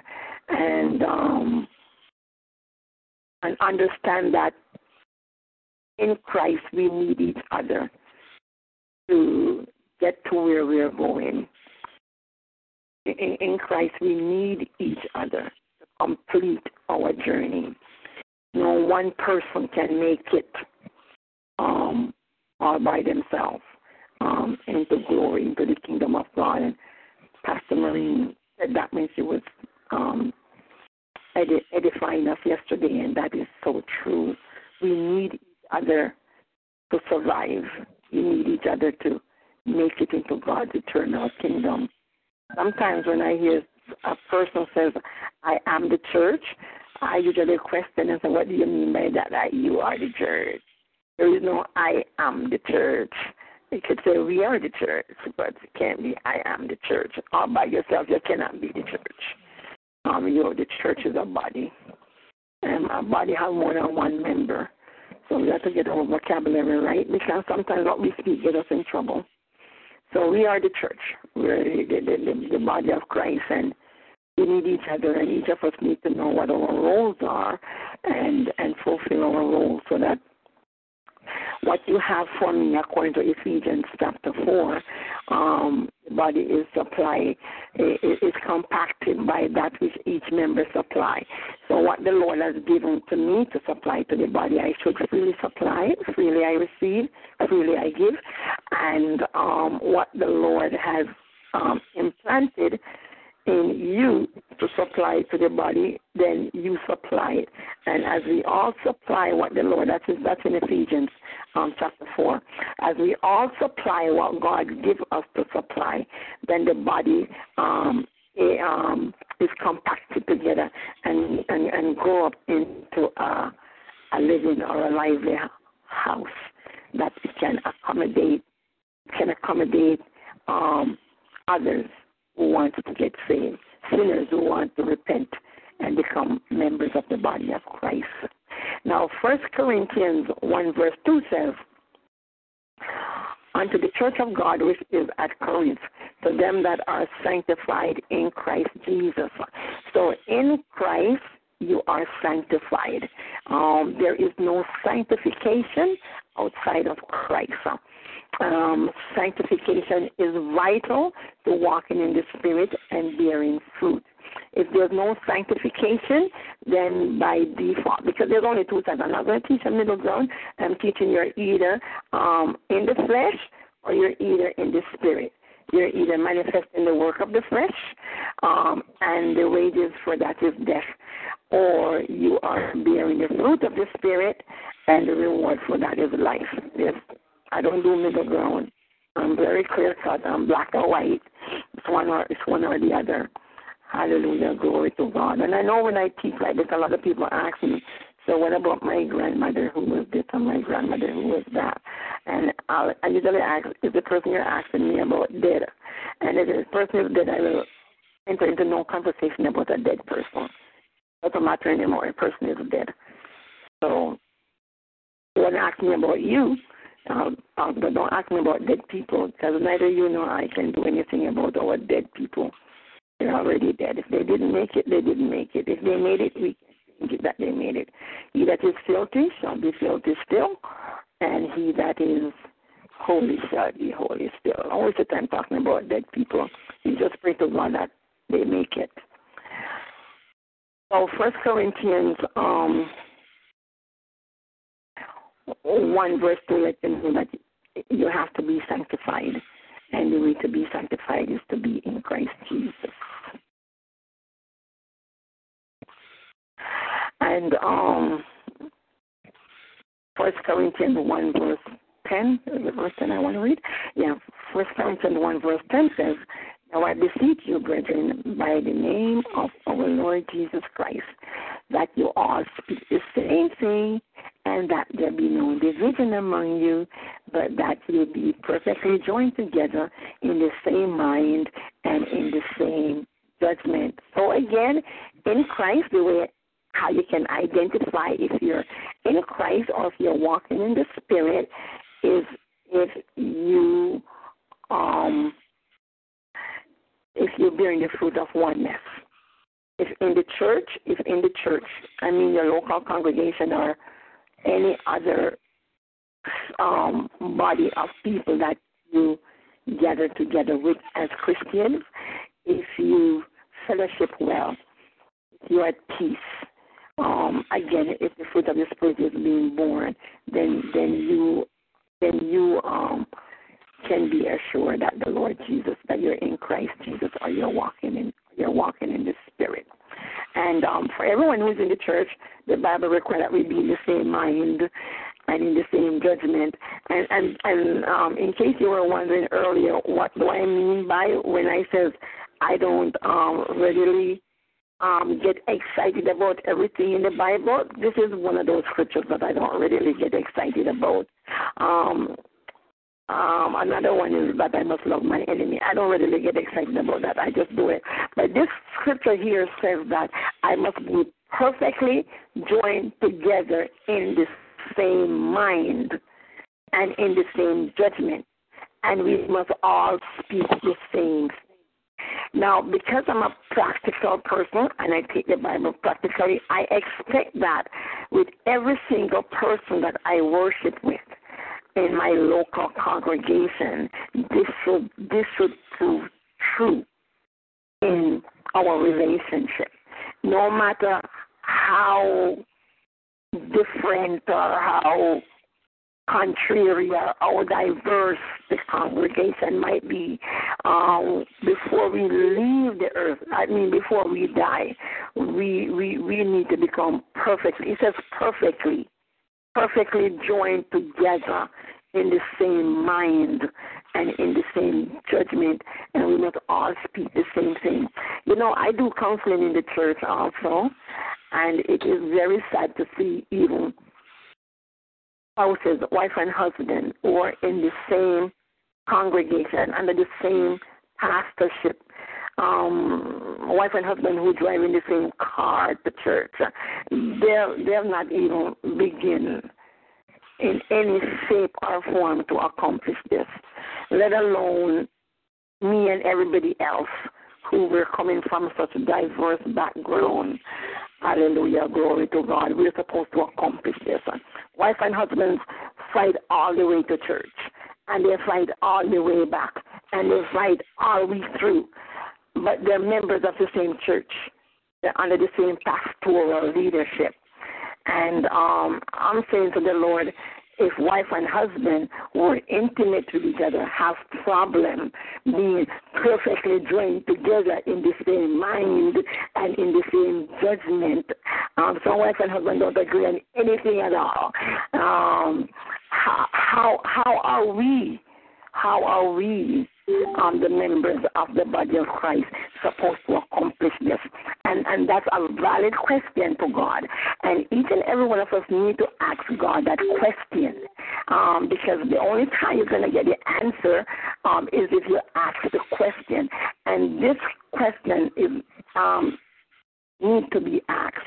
And um and understand that in Christ we need each other to get to where we're going. In, in Christ we need each other to complete our journey. No one person can make it um, all by themselves um, into glory, into the kingdom of God. And Pastor Marine said that when she was um, edifying us yesterday, and that is so true. We need each other to survive. We need each other to make it into God's eternal kingdom. Sometimes when I hear a person says, I am the church, I usually question and say, What do you mean by that? That you are the church. There is no I am the church. You could say we are the church, but it can't be I am the church. All by yourself, you cannot be the church. Um, you know, the church is a body, and a body has more than one member. So we have to get our vocabulary right because sometimes what we speak get us in trouble. So we are the church. We're the, the, the, body of Christ, and we need each other, and each of us need to know what our roles are and and fulfill our roles so that what you have for me, according to Ephesians chapter 4, um, body is supplied, is compacted by that which each member supply. So what the Lord has given to me to supply to the body, I should freely supply, freely I receive, freely I give. And um, what the Lord has um, implanted in you to supply to the body, then you supply it. And as we all supply what the Lord, that's, that's in Ephesians chapter 4, as we all supply what God gives us to supply, then the body um, it, um, is compacted together and, and, and grow up into a, a living or a lively house that can accommodate can accommodate um, others who want to get saved, sinners who want to repent and become members of the body of Christ. Now, First Corinthians 1 verse 2 says, Unto the church of God which is at Corinth, to them that are sanctified in Christ Jesus. So in Christ, you are sanctified. Um, there is no sanctification outside of Christ. Um, sanctification is vital to walking in the Spirit and bearing fruit. If there's no sanctification, then by default, because there's only two types, I'm not going to teach a middle ground. I'm teaching you're either um, in the flesh or you're either in the spirit. You're either manifesting the work of the flesh, um, and the wages for that is death, or you are bearing the fruit of the spirit, and the reward for that is life. There's, I don't do middle ground. I'm very clear cut. I'm black or white. It's one or it's one or the other. Hallelujah, glory to God. And I know when I teach like this, a lot of people ask me, so what about my grandmother who was this and my grandmother who was that? And I'll, I usually ask, is the person you're asking me about dead? And if the person is dead, I will enter into no conversation about a dead person. It doesn't matter anymore. A person is dead. So you ask me about you, uh, uh, don't ask me about dead people because neither you nor I can do anything about our dead people. They're already dead. If they didn't make it, they didn't make it. If they made it, we think that they made it. He that is filthy shall be filthy still, and he that is holy shall be holy still. Always the time talking about dead people. You just pray to God that they make it. So First Corinthians um, one verse to let them know that you have to be sanctified, and the way to be sanctified is to be in Christ Jesus. And um, First Corinthians one verse ten, is the verse ten I want to read. Yeah, First Corinthians one verse ten says, "Now I beseech you, brethren, by the name of our Lord Jesus Christ, that you all speak the same thing, and that there be no division among you, but that you be perfectly joined together in the same mind and in the same judgment." So again, in Christ, the way how you can identify if you're in Christ or if you're walking in the Spirit is if you um if you're bearing the fruit of oneness. If in the church, if in the church, I mean your local congregation or any other um, body of people that you gather together with as Christians, if you fellowship well, you're at peace, um, again, if the fruit of the spirit is being born, then then you then you um, can be assured that the Lord Jesus, that you're in Christ Jesus, or you're walking in you're walking in the Spirit. And um, for everyone who's in the church, the Bible requires that we be in the same mind and in the same judgment. And and and um, in case you were wondering earlier, what do I mean by when I says I don't um, readily um, get excited about everything in the Bible. This is one of those scriptures that I don't really get excited about. Um, um, another one is that I must love my enemy. I don't really get excited about that. I just do it. But this scripture here says that I must be perfectly joined together in the same mind and in the same judgment. And we must all speak the same now, because I'm a practical person and I take the Bible practically, I expect that with every single person that I worship with in my local congregation, this should this should prove true in our relationship. No matter how different or how contrary or how diverse the congregation might be um, before we leave the earth. I mean, before we die, we we we need to become perfectly. It says perfectly, perfectly joined together in the same mind and in the same judgment, and we must all speak the same thing. You know, I do counseling in the church also, and it is very sad to see even spouses, wife and husband, or in the same congregation, under the same pastorship, um, wife and husband who drive in the same car to church, they'll they'll not even begin in any shape or form to accomplish this, let alone me and everybody else who were coming from such a diverse background. Hallelujah, glory to God. We're supposed to accomplish this. Wife and husbands fight all the way to church and they fight all the way back, and they fight all the way through. But they're members of the same church. They're under the same pastoral leadership. And um, I'm saying to the Lord, if wife and husband were intimate with each other, have problem being perfectly joined together in the same mind and in the same judgment. Um, some wife and husband don't agree on anything at all. Um, how how how are we? How are we um, the members of the body of Christ supposed to accomplish this? And and that's a valid question to God. And each and every one of us need to ask God that question. Um, because the only time you're going to get the answer um, is if you ask the question. And this question is um, need to be asked.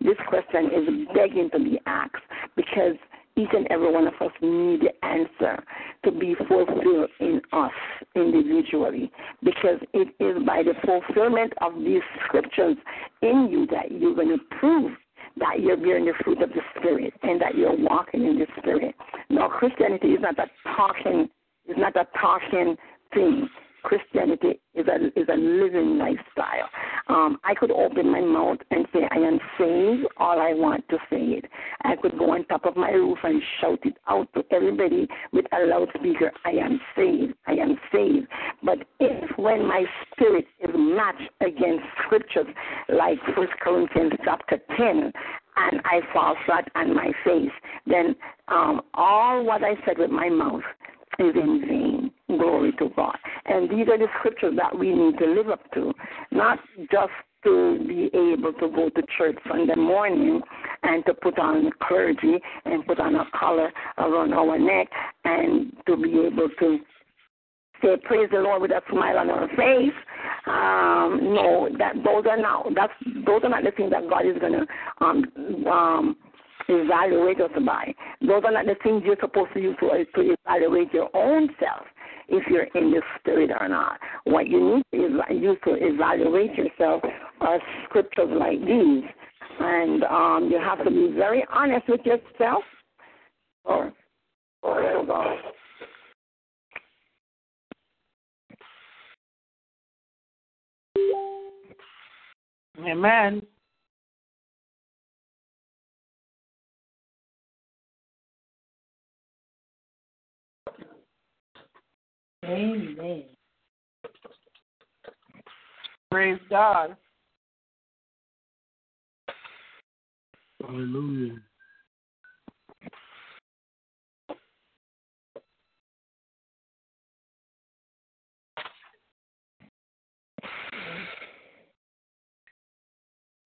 This question is begging to be asked because each and every one of us need the answer to be fulfilled in us individually because it is by the fulfillment of these scriptures in you that you're going to prove that you're bearing the fruit of the Spirit and that you're walking in the Spirit. Now, Christianity is not a talking, it's not a talking thing. Christianity is a is a living lifestyle. Um, I could open my mouth and say I am saved all I want to say it. I could go on top of my roof and shout it out to everybody with a loudspeaker. I am saved. I am saved. But if when my spirit is matched against scriptures like First Corinthians chapter ten, and I fall flat on my face, then um, all what I said with my mouth is in vain. Glory to God. And these are the scriptures that we need to live up to, not just to be able to go to church Sunday morning and to put on clergy and put on a collar around our neck and to be able to say praise the Lord with a smile on our face. Um, no, that those are not that's those are not the things that God is gonna um um evaluate us by. Those are not the things you're supposed to use to, to evaluate your own self if you're in the spirit or not. What you need to use to evaluate yourself are scriptures like these. And um, you have to be very honest with yourself. Or, or God. Amen. Amen. Praise God. Hallelujah.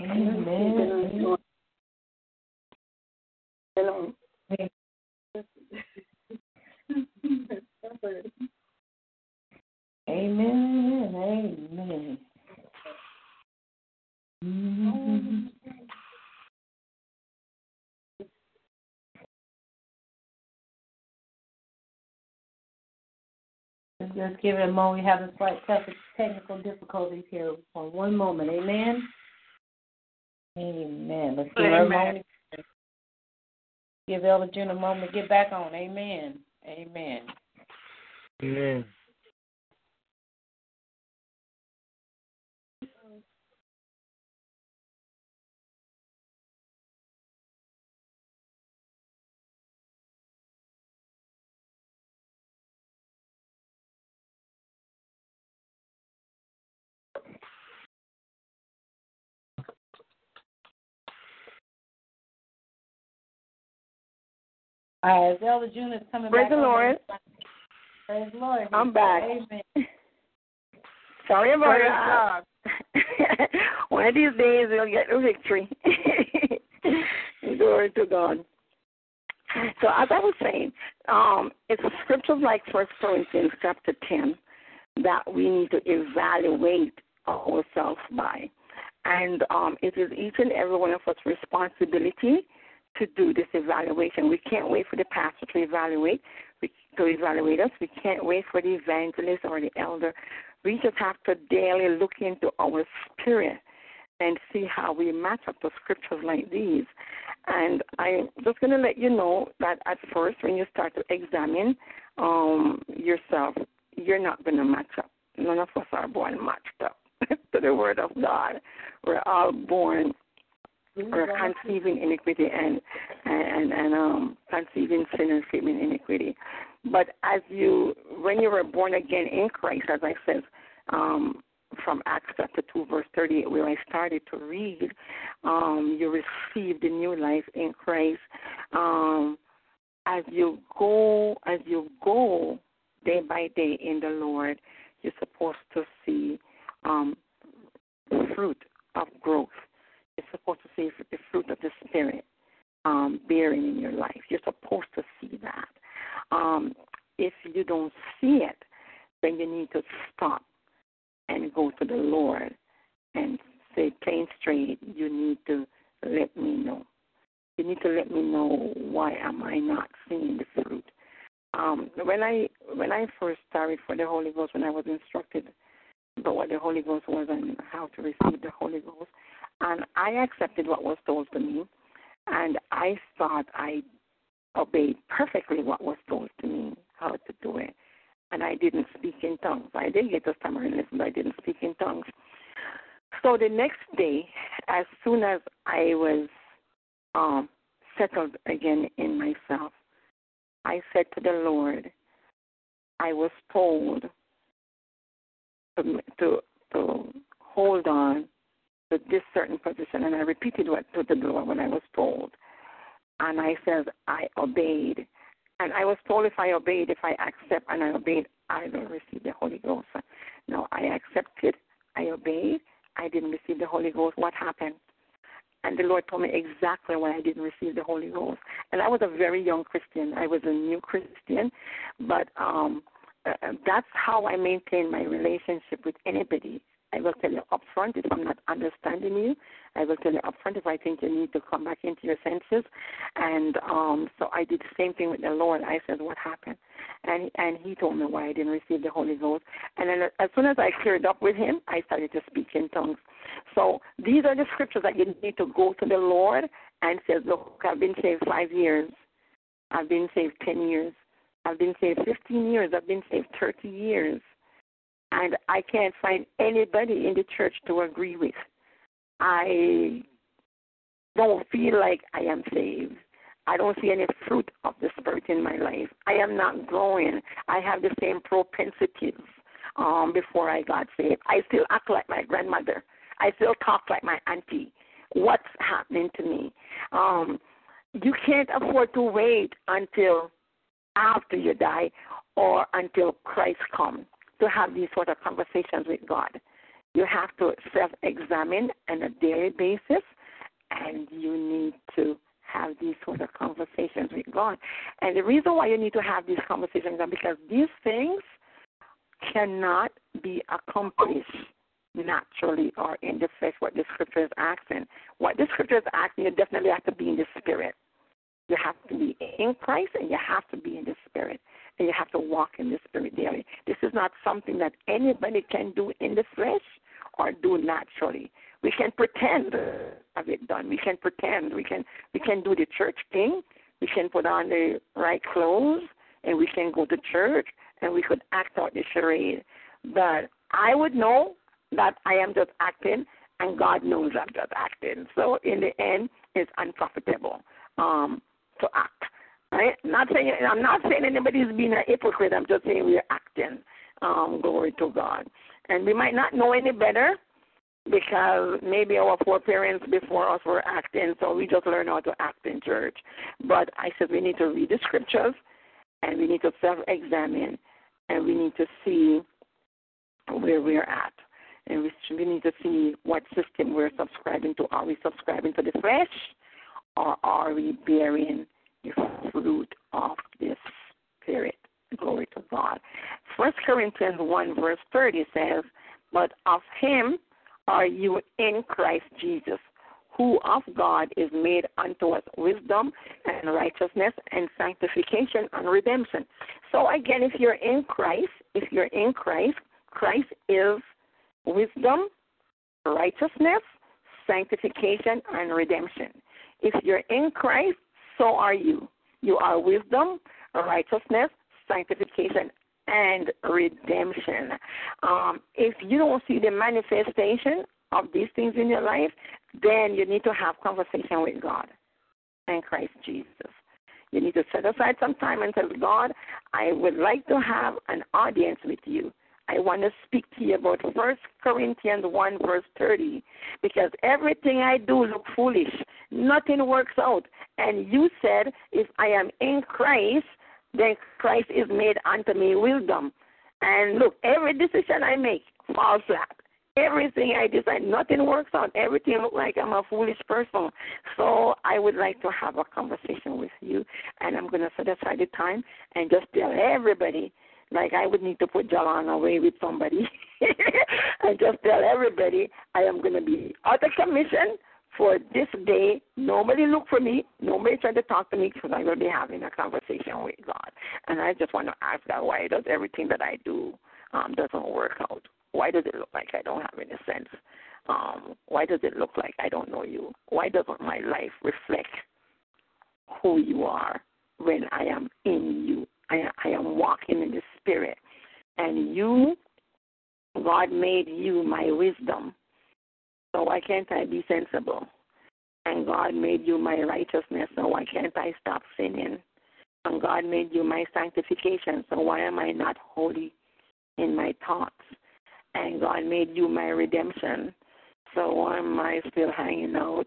Amen. Hello. Amen. Amen. Mhm. Let's just give it a moment. We have a slight technical difficulties here for one moment. Amen. Amen. Let's give her a moment. Give Elder June a moment to get back on. Amen. Amen. Amen. All right, Elder June is coming Praise back. the. Lord. Praise the Lord. I'm back. Amen. Sorry about Praise that. God. *laughs* One of these days we'll get the victory. *laughs* Glory to God. So as I was saying, um, it's a scriptures like First Corinthians chapter ten that we need to evaluate ourselves by. And um, it is each and every one of us responsibility to do this evaluation. We can't wait for the pastor to evaluate we, to evaluate us. We can't wait for the evangelist or the elder. We just have to daily look into our spirit and see how we match up to scriptures like these. And I'm just going to let you know that at first, when you start to examine um, yourself, you're not going to match up. None of us are born matched up *laughs* to the Word of God. We're all born or conceiving iniquity and and and um conceiving sin and feeling iniquity. But as you when you were born again in Christ, as I said, um from Acts chapter two verse thirty eight where I started to read, um, you received a new life in Christ. Um as you go as you go day by day in the Lord, you're supposed to see um fruit of growth you're supposed to see the fruit of the Spirit um, bearing in your life. You're supposed to see that. Um, if you don't see it, then you need to stop and go to the Lord and say plain straight, you need to let me know. You need to let me know why am I not seeing the fruit. Um, when I when I first started for the Holy Ghost, when I was instructed about what the Holy Ghost was and how to receive the Holy Ghost, and I accepted what was told to me, and I thought I obeyed perfectly what was told to me, how to do it. And I didn't speak in tongues. I did get a stammering listen, but I didn't speak in tongues. So the next day, as soon as I was um, settled again in myself, I said to the Lord, I was told to, to, to hold on to this certain position, and I repeated what to the Lord when I was told. And I said, I obeyed. And I was told if I obeyed, if I accept and I obeyed, I will receive the Holy Ghost. No, I accepted, I obeyed, I didn't receive the Holy Ghost. What happened? And the Lord told me exactly why I didn't receive the Holy Ghost. And I was a very young Christian. I was a new Christian, but um, uh, that's how I maintain my relationship with anybody I will tell you upfront if I'm not understanding you. I will tell you upfront if I think you need to come back into your senses. And um, so I did the same thing with the Lord. I said, "What happened?" And and He told me why I didn't receive the Holy Ghost. And then as soon as I cleared up with Him, I started to speak in tongues. So these are the scriptures that you need to go to the Lord and say, "Look, I've been saved five years. I've been saved ten years. I've been saved fifteen years. I've been saved thirty years." And I can't find anybody in the church to agree with. I don't feel like I am saved. I don't see any fruit of the Spirit in my life. I am not growing. I have the same propensities um, before I got saved. I still act like my grandmother. I still talk like my auntie. What's happening to me? Um, you can't afford to wait until after you die or until Christ comes to have these sort of conversations with God. You have to self examine on a daily basis, and you need to have these sort of conversations with God. And the reason why you need to have these conversations is because these things cannot be accomplished naturally or in the flesh, what the scripture is asking. What the scripture is asking, you definitely have to be in the spirit. You have to be in Christ and you have to be in the spirit and you have to walk in the spirit daily. This is not something that anybody can do in the flesh or do naturally. We can pretend have it done. We can pretend. We can we can do the church thing. We can put on the right clothes and we can go to church and we could act out the charade. But I would know that I am just acting and God knows I'm just acting. So in the end it's unprofitable um, to act. Not saying I'm not saying anybody's being a hypocrite. I'm just saying we're acting. Um, glory to God. And we might not know any better because maybe our foreparents before us were acting, so we just learn how to act in church. But I said we need to read the scriptures and we need to self examine and we need to see where we're at. And we, we need to see what system we're subscribing to. Are we subscribing to the flesh or are we bearing fruit of this Spirit. Glory to God. First Corinthians 1 verse 30 says, But of him are you in Christ Jesus, who of God is made unto us wisdom and righteousness and sanctification and redemption. So again, if you're in Christ, if you're in Christ, Christ is wisdom, righteousness, sanctification, and redemption. If you're in Christ, so are you. You are wisdom, righteousness, sanctification and redemption. Um, if you don't see the manifestation of these things in your life, then you need to have conversation with God and Christ Jesus. You need to set aside some time and tell God, I would like to have an audience with you. I want to speak to you about First Corinthians 1, verse 30, because everything I do look foolish. Nothing works out. And you said, if I am in Christ, then Christ is made unto me wisdom. And look, every decision I make falls flat. Everything I decide, nothing works out. Everything looks like I'm a foolish person. So I would like to have a conversation with you, and I'm going to set aside the time and just tell everybody like I would need to put Jalan away with somebody *laughs* and just tell everybody I am going to be out of commission for this day. Nobody look for me. Nobody try to talk to me because I'm going to be having a conversation with God. And I just want to ask God why does everything that I do um, doesn't work out? Why does it look like I don't have any sense? Um, why does it look like I don't know you? Why doesn't my life reflect who you are when I am in you? I, I am walking in the Spirit. And you, God made you my wisdom. So why can't I be sensible? And God made you my righteousness. So why can't I stop sinning? And God made you my sanctification. So why am I not holy in my thoughts? And God made you my redemption. So why am I still hanging out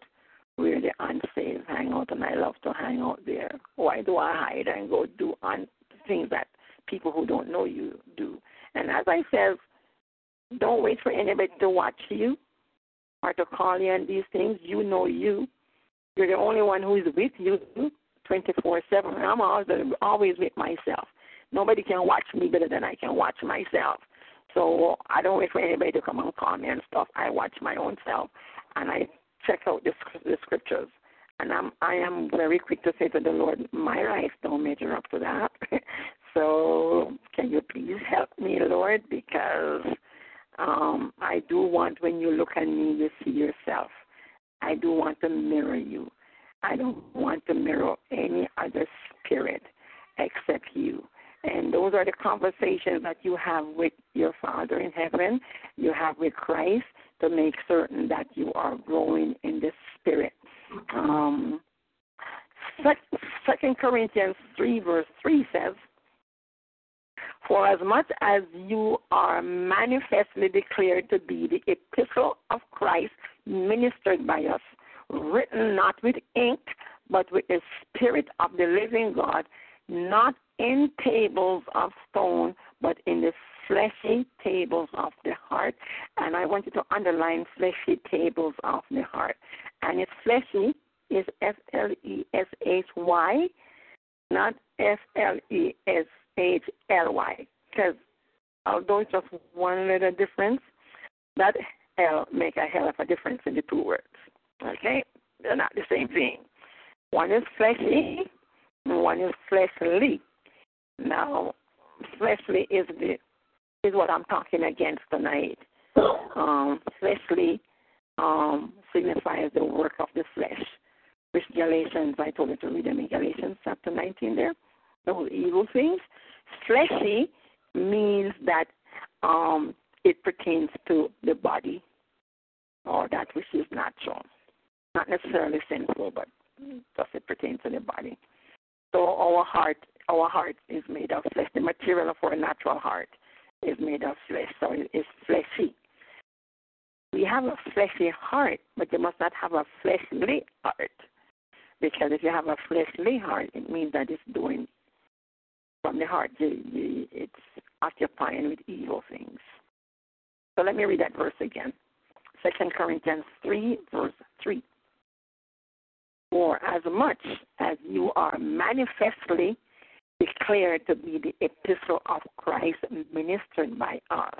where the unsaved hang out and I love to hang out there? Why do I hide and go do un- things that people who don't know you do. And as I said, don't wait for anybody to watch you or to call you on these things. You know you. You're the only one who is with you 24 7. I'm always, always with myself. Nobody can watch me better than I can watch myself. So I don't wait for anybody to come and call me and stuff. I watch my own self and I check out the, the scriptures and I'm I am very quick to say to the Lord, my life don't measure up to that. *laughs* so can you please help me, Lord, because um, I do want when you look at me, you see yourself. I do want to mirror you. I don't want to mirror any other spirit except you. And those are the conversations that you have with your Father in heaven, you have with Christ to make certain that you are growing in the Spirit. Um, Second Corinthians 3, verse 3 says, For as much as you are manifestly declared to be the epistle of Christ ministered by us, written not with ink, but with the Spirit of the living God, not in tables of stone, but in the fleshy tables of the heart. And I want you to underline fleshy tables of the heart. And it's fleshy is F L E S H Y, not F L E S H L Y. Because although it's just one little difference, that L make a hell of a difference in the two words. Okay? They're not the same thing. One is fleshy, one is fleshly. Now, fleshly is the is what I'm talking against tonight. Um, fleshly um, signifies the work of the flesh, which Galatians, I told you to read them in Galatians chapter 19 there, those evil things. Fleshy means that um, it pertains to the body or that which is natural. Not necessarily sinful, but does it pertain to the body. So our heart, our heart is made of flesh. The material of our natural heart is made of flesh, so it's fleshy. We have a fleshy heart, but you must not have a fleshly heart. Because if you have a fleshly heart, it means that it's doing from the heart, you, you, it's occupying with evil things. So let me read that verse again. Second Corinthians 3, verse 3. For as much as you are manifestly declared to be the epistle of Christ ministered by us.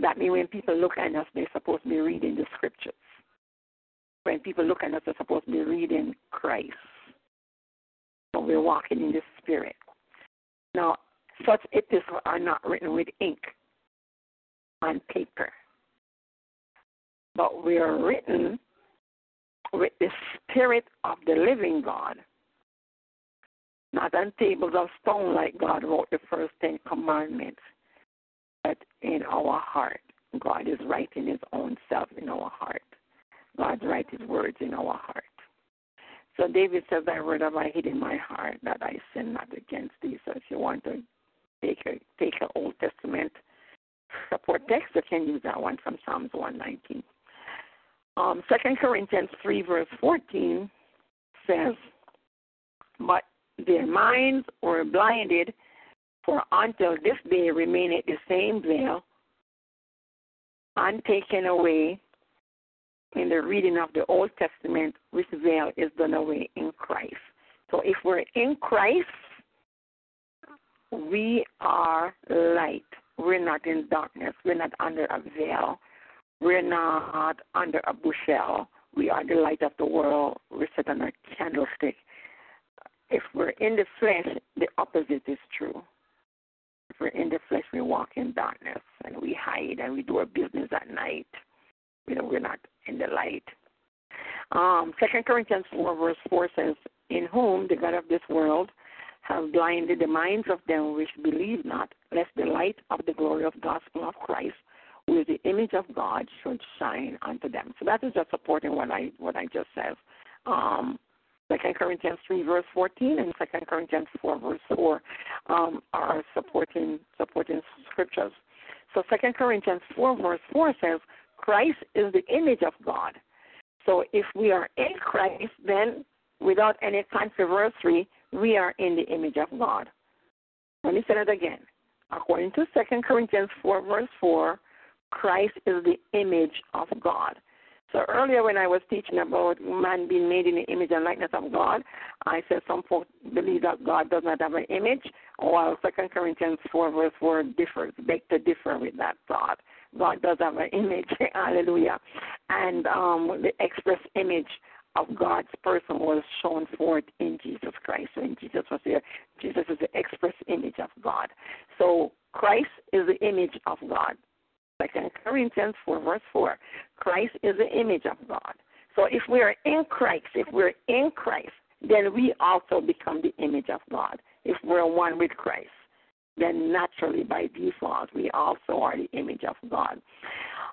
That means when people look at us, they're supposed to be reading the scriptures. When people look at us, they're supposed to be reading Christ. So we're walking in the Spirit. Now, such epistles are not written with ink on paper, but we are written with the Spirit of the living God not on tables of stone like God wrote the first Ten Commandments, but in our heart. God is writing His own self in our heart. God's writing His words in our heart. So David says, "Thy word have I hid in my heart, that I sin not against thee." So if you want to take a take an Old Testament support text, you can use that one from Psalms 119. Um, 2 Corinthians 3, verse 14 says, But their minds were blinded, for until this day remaineth the same veil, untaken away in the reading of the Old Testament, which veil is done away in Christ. So if we're in Christ, we are light. We're not in darkness. We're not under a veil. We're not under a bushel. We are the light of the world. We sit on a candlestick. If we're in the flesh, the opposite is true. If we're in the flesh, we walk in darkness and we hide and we do our business at night. You know, we're not in the light. Um, 2 Corinthians 4, verse 4 says, In whom the God of this world have blinded the minds of them which believe not, lest the light of the glory of the gospel of Christ, who is the image of God, should shine unto them. So that is just supporting what I what I just said. Um, Second Corinthians three verse fourteen and Second Corinthians four verse four um, are supporting supporting scriptures. So Second Corinthians four verse four says, Christ is the image of God. So if we are in Christ, then without any controversy, we are in the image of God. Let me say that again. According to 2 Corinthians 4, verse 4, Christ is the image of God. So earlier when I was teaching about man being made in the image and likeness of God, I said some folks believe that God does not have an image, while Second Corinthians 4, verse 4 differs, beg to differ with that thought. God does have an image, *laughs* hallelujah. And um, the express image of God's person was shown forth in Jesus Christ. When Jesus was here, Jesus is the express image of God. So Christ is the image of God. Second Corinthians 4, verse 4. Christ is the image of God. So if we are in Christ, if we're in Christ, then we also become the image of God. If we're one with Christ, then naturally by default we also are the image of God.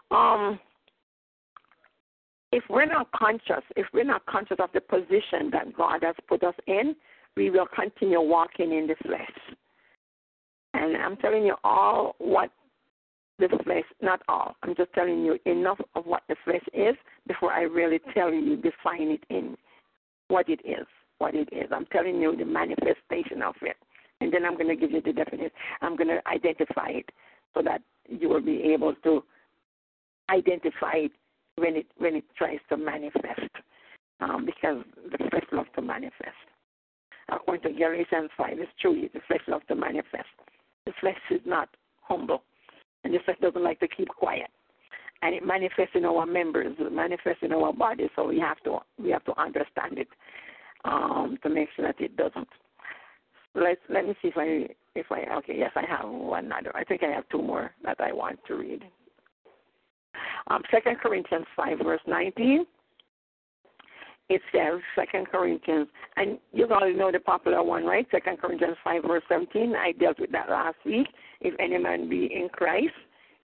Um, if we're not conscious, if we're not conscious of the position that God has put us in, we will continue walking in the flesh. And I'm telling you all what the flesh, not all, I'm just telling you enough of what the flesh is before I really tell you, define it in what it is, what it is. I'm telling you the manifestation of it. And then I'm going to give you the definition. I'm going to identify it so that you will be able to identify it when it when it tries to manifest, um, because the flesh loves to manifest. According to Galatians five, it's true. The flesh loves to manifest. The flesh is not humble, and the flesh doesn't like to keep quiet. And it manifests in our members, it manifests in our bodies. So we have to we have to understand it um, to make sure that it doesn't. Let let me see if I if I okay yes I have one other. I think I have two more that I want to read. Um, 2 Corinthians 5, verse 19. It says, Second Corinthians, and you already know the popular one, right? Second Corinthians 5, verse 17. I dealt with that last week. If any man be in Christ,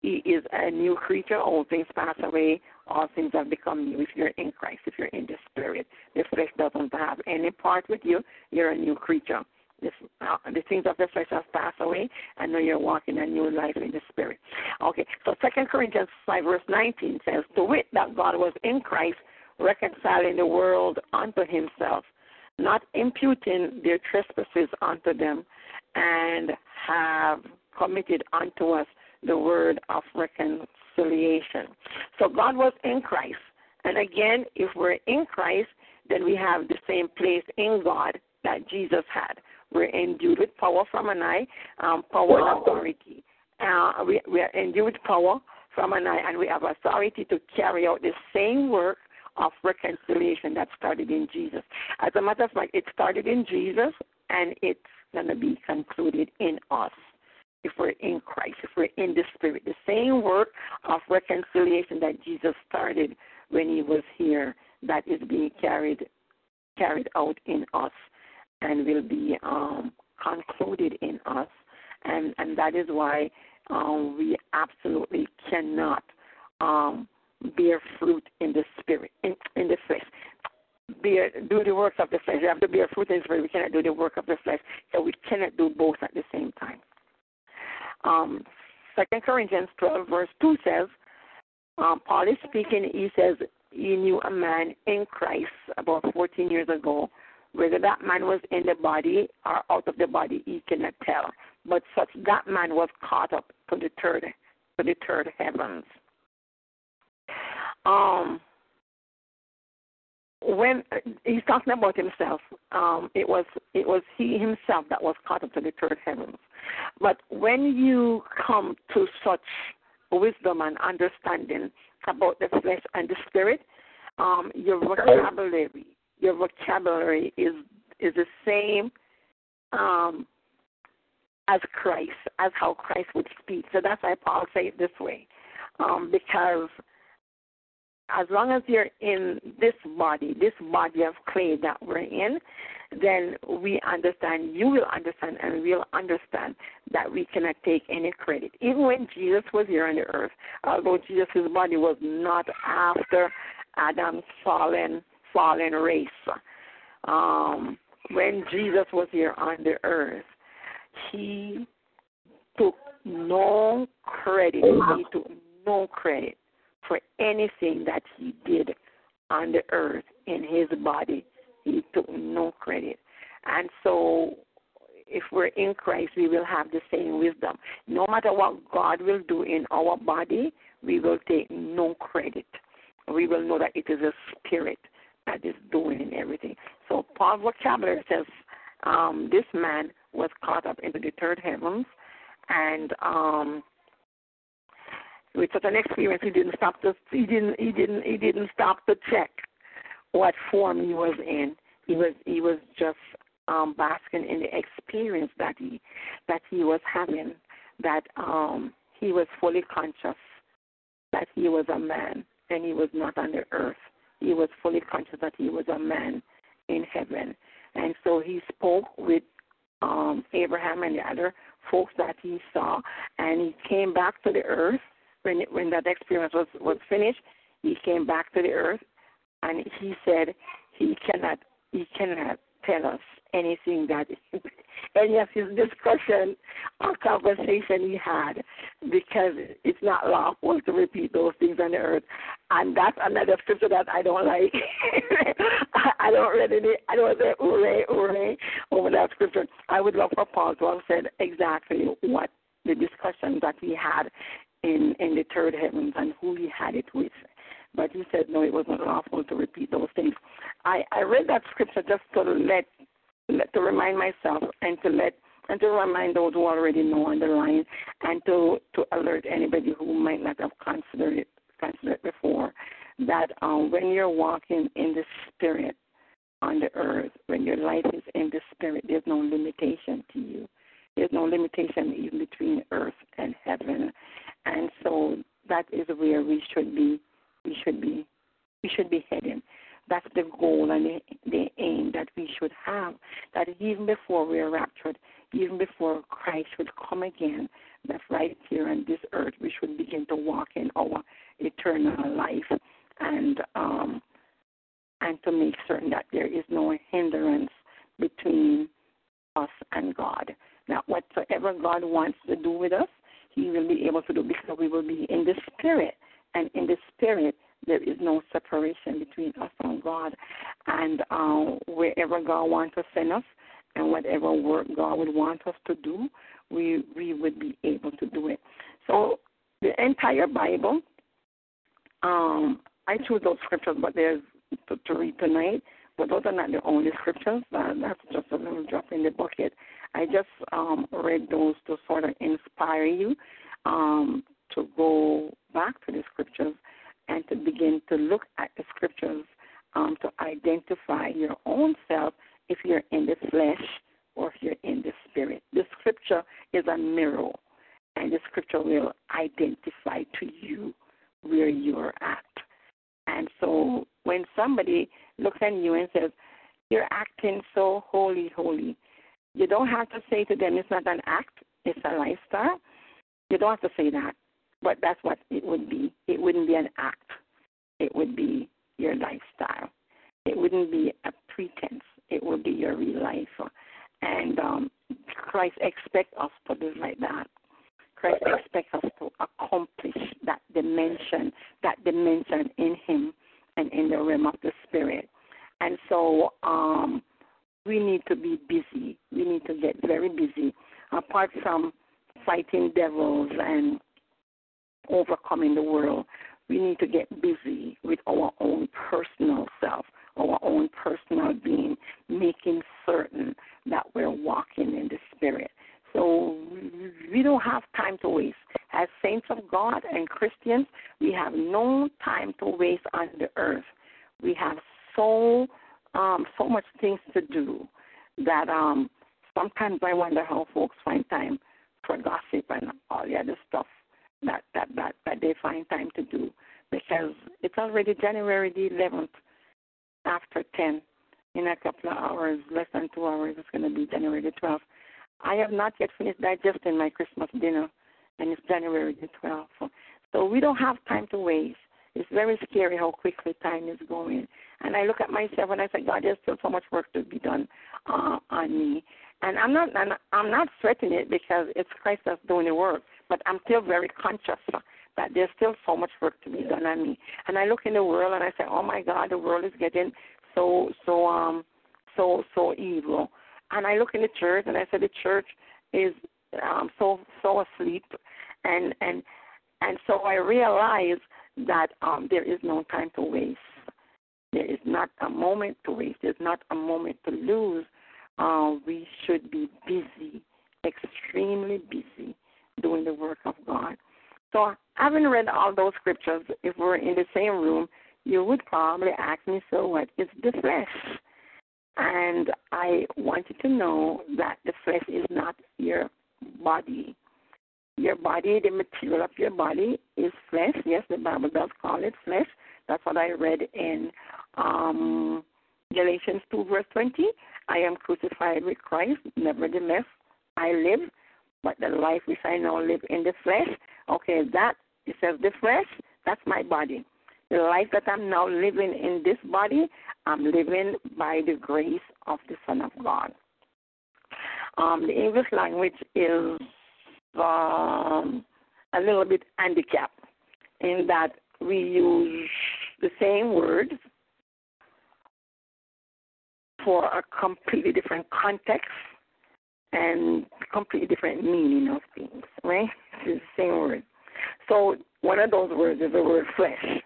he is a new creature. All things pass away. All things have become new. If you're in Christ, if you're in the Spirit, the flesh doesn't have any part with you. You're a new creature. This, uh, the things of the flesh have passed away, and now you're walking a new life in the spirit. Okay, so Second Corinthians 5, verse 19 says, To wit, that God was in Christ, reconciling the world unto himself, not imputing their trespasses unto them, and have committed unto us the word of reconciliation. So God was in Christ. And again, if we're in Christ, then we have the same place in God that Jesus had. We're endued with power from an eye, um, power and authority. Uh, we, we are endued with power from an eye, and we have authority to carry out the same work of reconciliation that started in Jesus. As a matter of fact, it started in Jesus, and it's going to be concluded in us if we're in Christ, if we're in the Spirit. The same work of reconciliation that Jesus started when he was here that is being carried carried out in us. and will be um, concluded in us, and and that is why um, we absolutely cannot um, bear fruit in the spirit, in, in the flesh. Bear, do the works of the flesh. We have to bear fruit in the spirit. We cannot do the work of the flesh. So we cannot do both at the same time. Um, Second Corinthians 12, verse 2 says, um, Paul is speaking, he says, he knew a man in Christ about 14 years ago. Whether that man was in the body or out of the body, he cannot tell. But such that man was caught up to the third, to the third heavens. Um, when he's talking about himself, um, it was it was he himself that was caught up to the third heavens. But when you come to such wisdom and understanding about the flesh and the spirit, um, your vocabulary your vocabulary is is the same um, as Christ, as how Christ would speak. So that's why Paul say it this way, um, because as long as you're in this body, this body of clay that we're in, then we understand, you will understand, and we'll understand that we cannot take any credit. Even when Jesus was here on the earth, although Jesus' body was not after Adam's fallen fallen race, um, when Jesus was here on the earth, he took no credit. He took no credit for anything that he did on the earth in his body. He took no credit. And so, if we're in Christ, we will have the same wisdom. No matter what God will do in our body, we will take no credit. We will know that it is a spirit that is doing everything. So, Paul's vocabulary says um, this man was caught up into the third heavens, and um, with such an experience, he didn't stop to he didn't he didn't he didn't stop to check what form he was in. He was he was just um, basking in the experience that he that he was having. That um, he was fully conscious that he was a man and he was not on the earth. He was fully conscious that he was a man in heaven, and so he spoke with um, Abraham and the other folks that he saw, and he came back to the earth when when that experience was was finished, he came back to the earth, and he said he cannot he cannot tell us anything that *laughs* any of his discussion or conversation he had because it's not lawful to repeat those things on the earth. And that's another scripture that I don't like. *laughs* I don't really I don't say hooray, hooray over that scripture. I would love for Paul to have said exactly what the discussion that we had in in the third heavens and who he had it with. But he said no, it wasn't lawful to repeat those things. I I read that scripture just to let, let to remind myself and to let and to remind those who already know on the line and to to alert anybody who might not have considered it considered before that um, when you're walking in the spirit on the earth, when your life is in the spirit, there's no limitation to you. There's no limitation even between earth and heaven. And so that is where we should be we should be we should be heading. That's the goal and the, the aim that we should have. That even before we are raptured, even before Christ should come again, that right here on this earth we should begin to walk in our eternal life and um and to make certain that there is no hindrance between us and God. That whatsoever God wants to do with us, He will be able to do because we will be in the Spirit. And in the Spirit, there is no separation between us and God. And uh, wherever God wants to send us and whatever work God would want us to do, we, we would be able to do it. So the entire Bible, um, I choose those scriptures, but there's to, to read tonight. But those are not the only scriptures. Uh, that's just a little drop in the bucket. I just um, read those to sort of inspire you um, to go back to the scriptures and to begin to look at the scriptures um, to identify your own self if you're in the flesh or if you're in the spirit. The scripture is a mirror, and the scripture will identify to you where you're at. And so when somebody looks at you and says, You're acting so holy, holy. You don't have to say to them it's not an act, it's a lifestyle. You don't have to say that, but that's what it would be. It wouldn't be an act. It would be your lifestyle. It wouldn't be a pretense. It would be your real life. And um, Christ expects us to live like that. Christ expects us to accomplish that dimension, that dimension in Him and in the realm of the Spirit. And so um, we need to be busy. We need to get very busy. Apart from fighting devils and overcoming the world, we need to get busy with our own personal self, our own personal being, making certain that we're walking in the Spirit. So we don't have time to waste. As saints of God and Christians, we have no time to waste on the earth. We have so um, so much things to do that um, sometimes I wonder how folks find time for gossip and all the other stuff that that that, that they find time to do because it's already January the 11th after 10. In a couple of hours, less than two hours, it's going to be January the 12th. I have not yet finished digesting my Christmas dinner, and it's January the 12th. So we don't have time to waste. It's very scary how quickly time is going. And I look at myself and I say, God, there's still so much work to be done uh, on me. And I'm not, I'm not sweating it because it's Christ that's doing the work. But I'm still very conscious that there's still so much work to be done on me. And I look in the world and I say, oh my God, the world is getting so, so, um, so, so evil and I look in the church and I say the church is um, so so asleep, and and and so I realize that um, there is no time to waste. There is not a moment to waste. There's not a moment to lose. Uh, we should be busy, extremely busy, doing the work of God. So, having read all those scriptures, if we're in the same room, you would probably ask me, so what is the flesh? And I want you to know that the flesh is not your body. Your body, the material of your body is flesh. Yes, the Bible does call it flesh. That's what I read in um, Galatians 2, verse 20. I am crucified with Christ. Nevertheless, I live, but the life which I now live in the flesh. Okay, that, it says the flesh, that's my body. The life that I'm now living in this body, I'm living by the grace of the Son of God. Um, the English language is um, a little bit handicapped in that we use the same words for a completely different context and completely different meaning of things, right? It's the same word. So one of those words is the word flesh.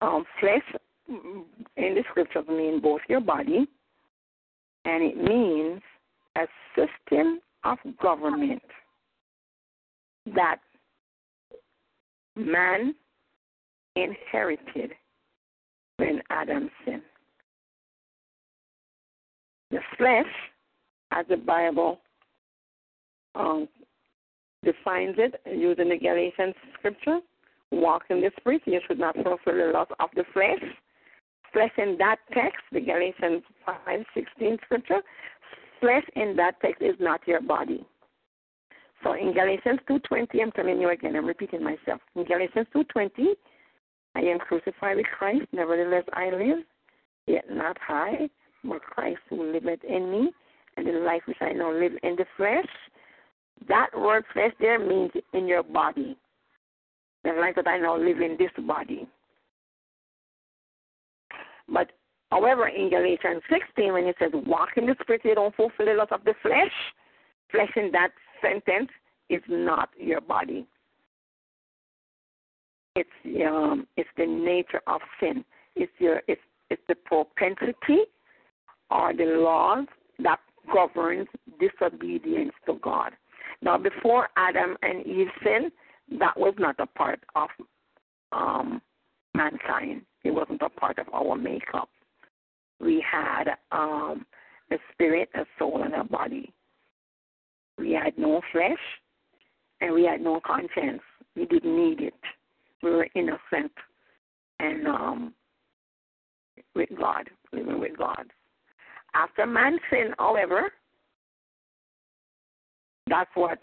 Um, flesh in the scriptures means both your body and it means a system of government that man inherited when Adam sinned. The flesh, as the Bible um, defines it using the Galatians scripture, walk in the spirit. You should not fulfill the lust of the flesh. Flesh in that text, the Galatians 5:16 scripture, flesh in that text is not your body. So in Galatians 2:20, I'm telling you again, I'm repeating myself. In Galatians 2:20, I am crucified with Christ, nevertheless I live, yet not I, but Christ who liveth in me, and the life which I now live in the flesh. That word flesh there means in your body the life that I now live in this body. But however, in Galatians 16, when it says walk in the spirit, you don't fulfill the lust of the flesh. Flesh in that sentence is not your body. It's um, it's the nature of sin. It's your it's it's the propensity or the laws that governs disobedience to God. Now, before Adam and Eve sinned, that was not a part of um, mankind. It wasn't a part of our makeup. We had um, a spirit, a soul, and a body. We had no flesh, and we had no conscience. We didn't need it. We were innocent and um, with God, living with God. After man sin, however, that's what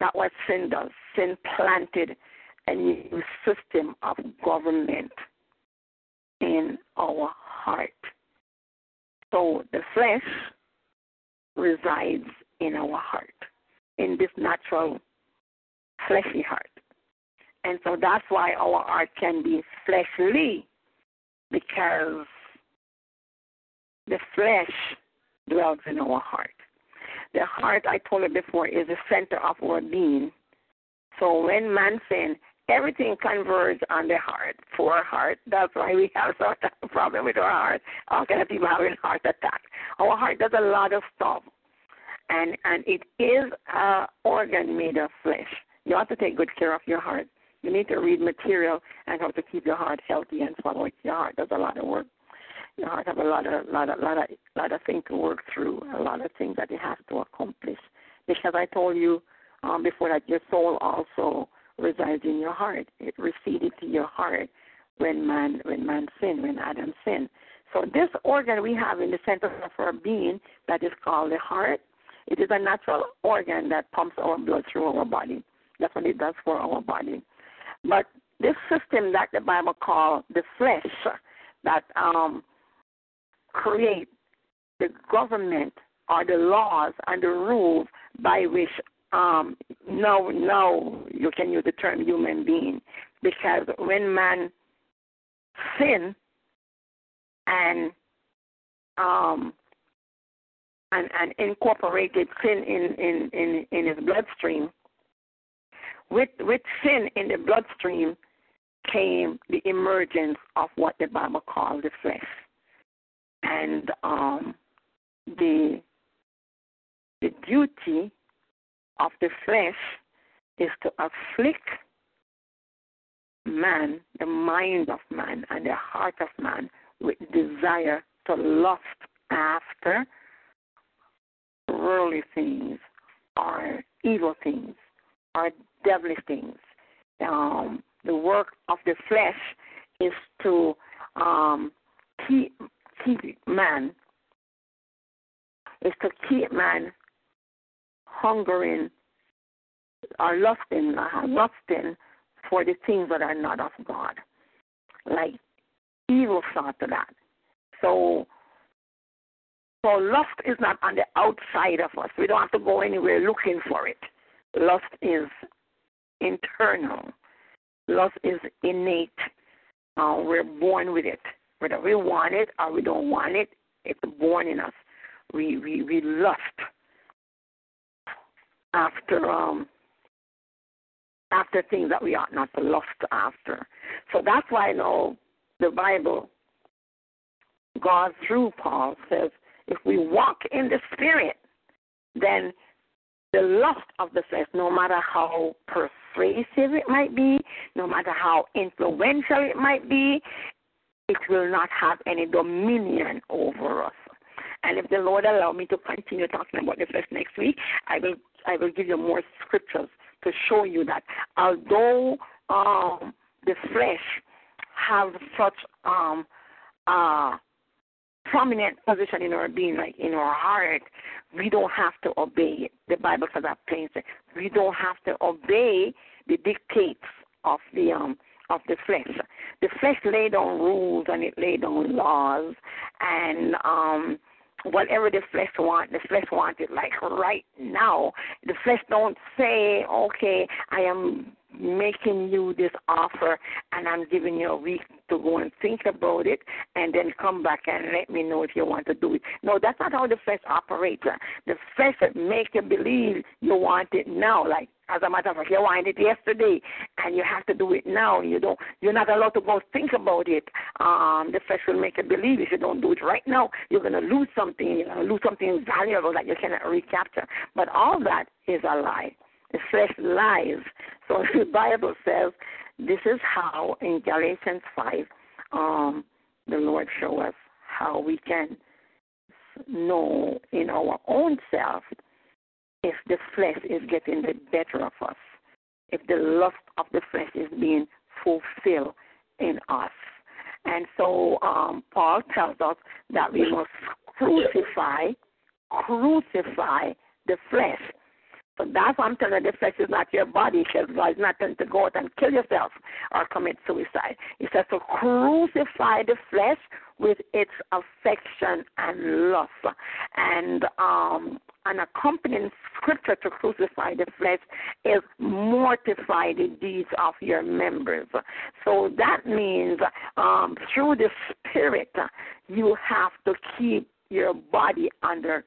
that what sin does. Sin planted a new system of government in our heart. So the flesh resides in our heart, in this natural fleshy heart. And so that's why our heart can be fleshly, because the flesh dwells in our heart. The heart, I told you before, is the center of our being. So when man sins, everything converges on the heart, for our heart. That's why we have such *laughs* a problem with our heart. All kind of people having heart attack. Our heart does a lot of stuff, and and it is an organ made of flesh. You have to take good care of your heart. You need to read material and how to keep your heart healthy and follow it. Your heart does a lot of work your heart have a lot of lot of lot of lot of things to work through, a lot of things that it has to accomplish. Because I told you um, before that your soul also resides in your heart. It receded to your heart when man when man sinned, when Adam sinned. So this organ we have in the center of our being that is called the heart, it is a natural organ that pumps our blood through our body. That's what it does for our body. But this system that the Bible calls the flesh, that um, create the government or the laws and the rules by which um now no you can use the term human being because when man sin and um and, and incorporated sin in, in, in, in his bloodstream. With with sin in the bloodstream came the emergence of what the Bible calls the flesh. And um, the the duty of the flesh is to afflict man, the mind of man, and the heart of man with desire to lust after worldly things are evil things are devilish things. Um, the work of the flesh is to um, keep keep man is to keep man hungering or lusting, uh, lusting for the things that are not of God, like evil thought to that. So, so lust is not on the outside of us. We don't have to go anywhere looking for it. Lust is internal. Lust is innate. Uh, we're born with it. Whether we want it or we don't want it, it's born in us. We we, we lust after um after things that we ought not to lust after. So that's why I know the Bible, God through Paul says, if we walk in the Spirit, then the lust of the flesh, no matter how persuasive it might be, no matter how influential it might be, it will not have any dominion over us. And if the Lord allow me to continue talking about the flesh next week, I will I will give you more scriptures to show you that although um, the flesh have such um, uh, prominent position in our being, like in our heart, we don't have to obey it. The Bible says that plain. We don't have to obey the dictates of the um of the flesh. The flesh laid down rules and it laid down laws and um whatever the flesh want, the flesh want it like right now. The flesh don't say, Okay, I am making you this offer and I'm giving you a week to go and think about it and then come back and let me know if you want to do it. No, that's not how the flesh operates. The flesh make you believe you want it now. Like as a matter of fact, you wanted it yesterday and you have to do it now. You don't you're not allowed to go think about it. Um the flesh will make you believe if you don't do it right now, you're gonna lose something, you're gonna lose something valuable that you cannot recapture. But all that is a lie. The flesh lies. So *laughs* the Bible says this is how in Galatians 5, um, the Lord show us how we can know in our own self if the flesh is getting the better of us, if the lust of the flesh is being fulfilled in us. And so um, Paul tells us that we must crucify, crucify the flesh. So that's why I'm telling you the flesh is not your body because God is not to go out and kill yourself or commit suicide. He says to crucify the flesh with its affection and lust. And um an accompanying scripture to crucify the flesh is mortify the deeds of your members. So that means um, through the Spirit, you have to keep your body under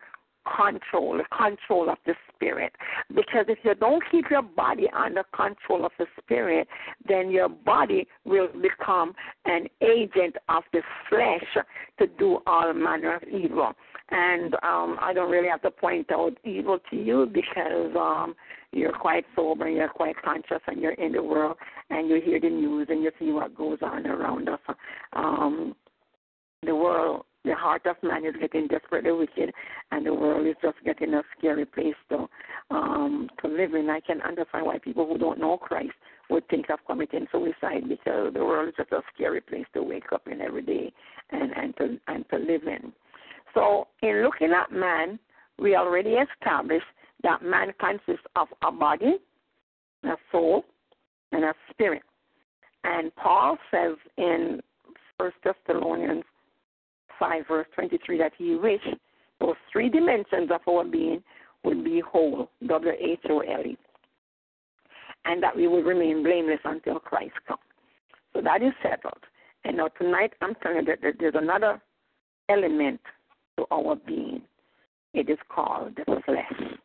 control, control of the spirit. Because if you don't keep your body under control of the spirit, then your body will become an agent of the flesh to do all manner of evil. And um, I don't really have to point out evil to you because um, you're quite sober, you're quite conscious, and you're in the world, and you hear the news and you see what goes on around us. Um, the world the heart of man is getting desperately wicked, and the world is just getting a scary place to um, to live in. I can understand why people who don't know Christ would think of committing suicide because the world is just a scary place to wake up in every day and and to and to live in. So, in looking at man, we already established that man consists of a body, a soul, and a spirit. And Paul says in First Thessalonians 5, verse 23, that he wished those three dimensions of our being would be whole, W H O L E, and that we would remain blameless until Christ comes. So that is settled. And now tonight I'm telling you that there's another element to our being. It is called the flesh.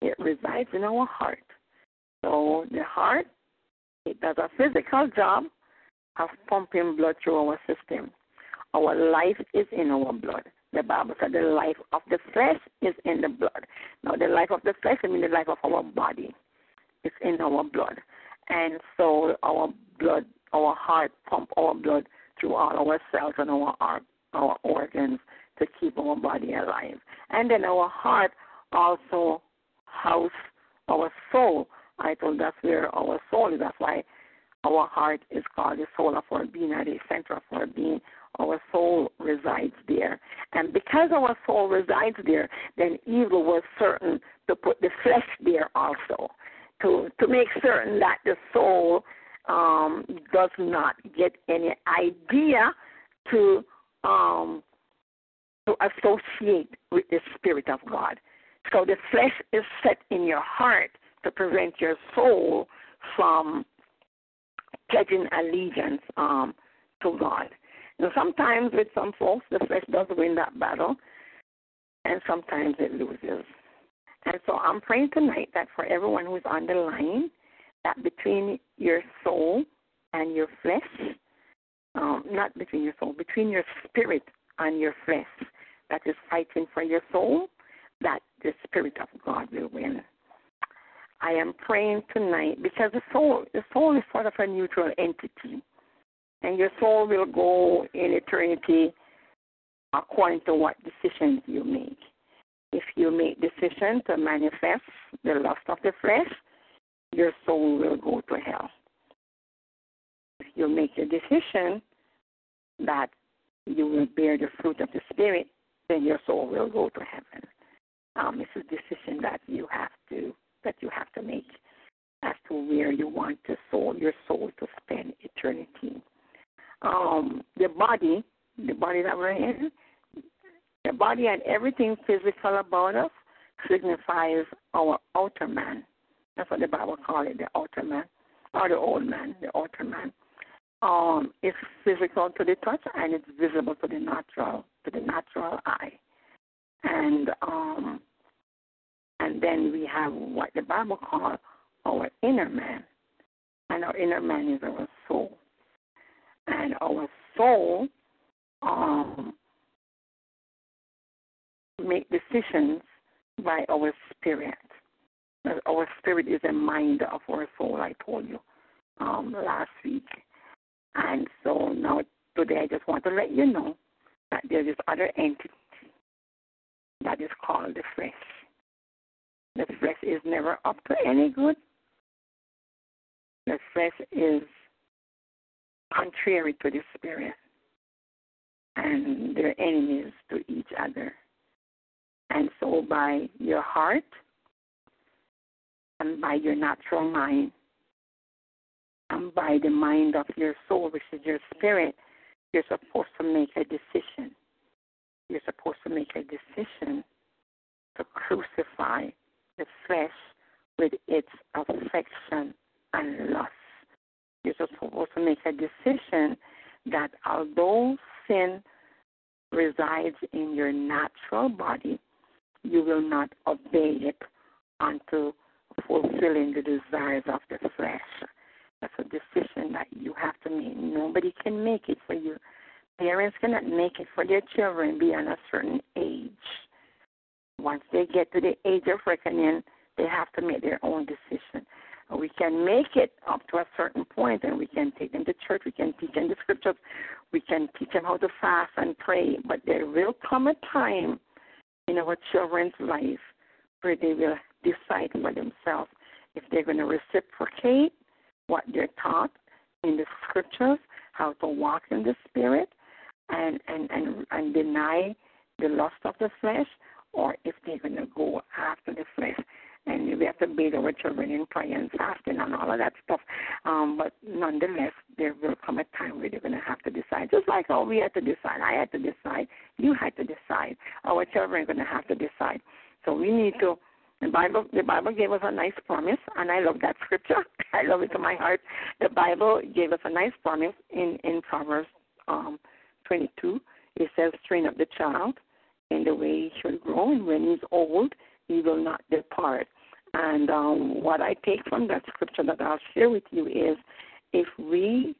It resides in our heart. So the heart, it does a physical job of pumping blood through our system. Our life is in our blood. The Bible said the life of the flesh is in the blood. Now, the life of the flesh, I mean the life of our body, is in our blood. And so our blood, our heart pump our blood through all our cells and our our organs to keep our body alive. And then our heart also house our soul. I told that's where our soul is. That's why our heart is called the soul of our being, at the center of our being our soul resides there. And because our soul resides there, then evil was certain to put the flesh there also, to to make certain that the soul um, does not get any idea to um, to associate with the Spirit of God. So the flesh is set in your heart to prevent your soul from pledging allegiance um, to God. Sometimes with some folks, the flesh does win that battle, and sometimes it loses. And so I'm praying tonight that for everyone who's on the line, that between your soul and your flesh, um, not between your soul, between your spirit and your flesh that is fighting for your soul, that the Spirit of God will win. I am praying tonight because the soul, the soul is sort of a neutral entity and your soul will go in eternity according to what decisions you make. If you make decisions to manifest the lust of the flesh, your soul will go to hell. If you make a decision that you will bear the fruit of the Spirit, then your soul will go to heaven. Um, it's a decision that you have to that you have to make as to where you want the soul, your soul to spend eternity um, the body, the body that we're in, the body and everything physical about us signifies our outer man. That's what the Bible calls it, the outer man, or the old man, the outer man. Um, it's physical to the touch and it's visible to the natural, to the natural eye. And um, and then we have what the Bible calls our inner man, and our inner man is our soul and our soul um, make decisions by our spirit. Our spirit is a mind of our soul, I told you um, last week. And so now, today, I just want to let you know that there is other entity that is called the flesh. The flesh is never up to any good. The flesh is contrary to the spirit, and they're enemies to each other. And so by your heart and by your natural mind and by the mind of your soul, which is your spirit, you're supposed to make a decision. You're supposed to make a decision to crucify the flesh with its affection and lust. You're supposed to make a decision that although sin resides in your natural body, you will not obey it unto fulfilling the desires of the flesh. That's a decision that you have to make. Nobody can make it for you. Parents cannot make it for their children beyond a certain age. Once they get to the age of reckoning, they have to make their own decision. We can make it up to a certain point and we can take them to church, we can teach them the scriptures, we can teach them how to fast and pray, but there will come a time in our children's life where they will decide for themselves if they're going to reciprocate what they're taught in the scriptures, how to walk in the spirit, and and and, and deny the lust of the flesh, or if they're going to go after the flesh. And we have to bathe our children in prayer and fasting and all of that stuff. Um, but nonetheless, there will come a time where they're going to have to decide. Just like how we had to decide. I had to decide. You had to decide. Our children are going to have to decide. So we need to the Bible, the Bible gave us a nice promise, and I love that *laughs* scripture. I love it to my heart. The Bible gave us a nice promise in in Proverbs um, 22. It says, "Train up the child in the way he should grow, and when he's old, he will not depart." And um, what I take from that scripture that I'll share with you is, if we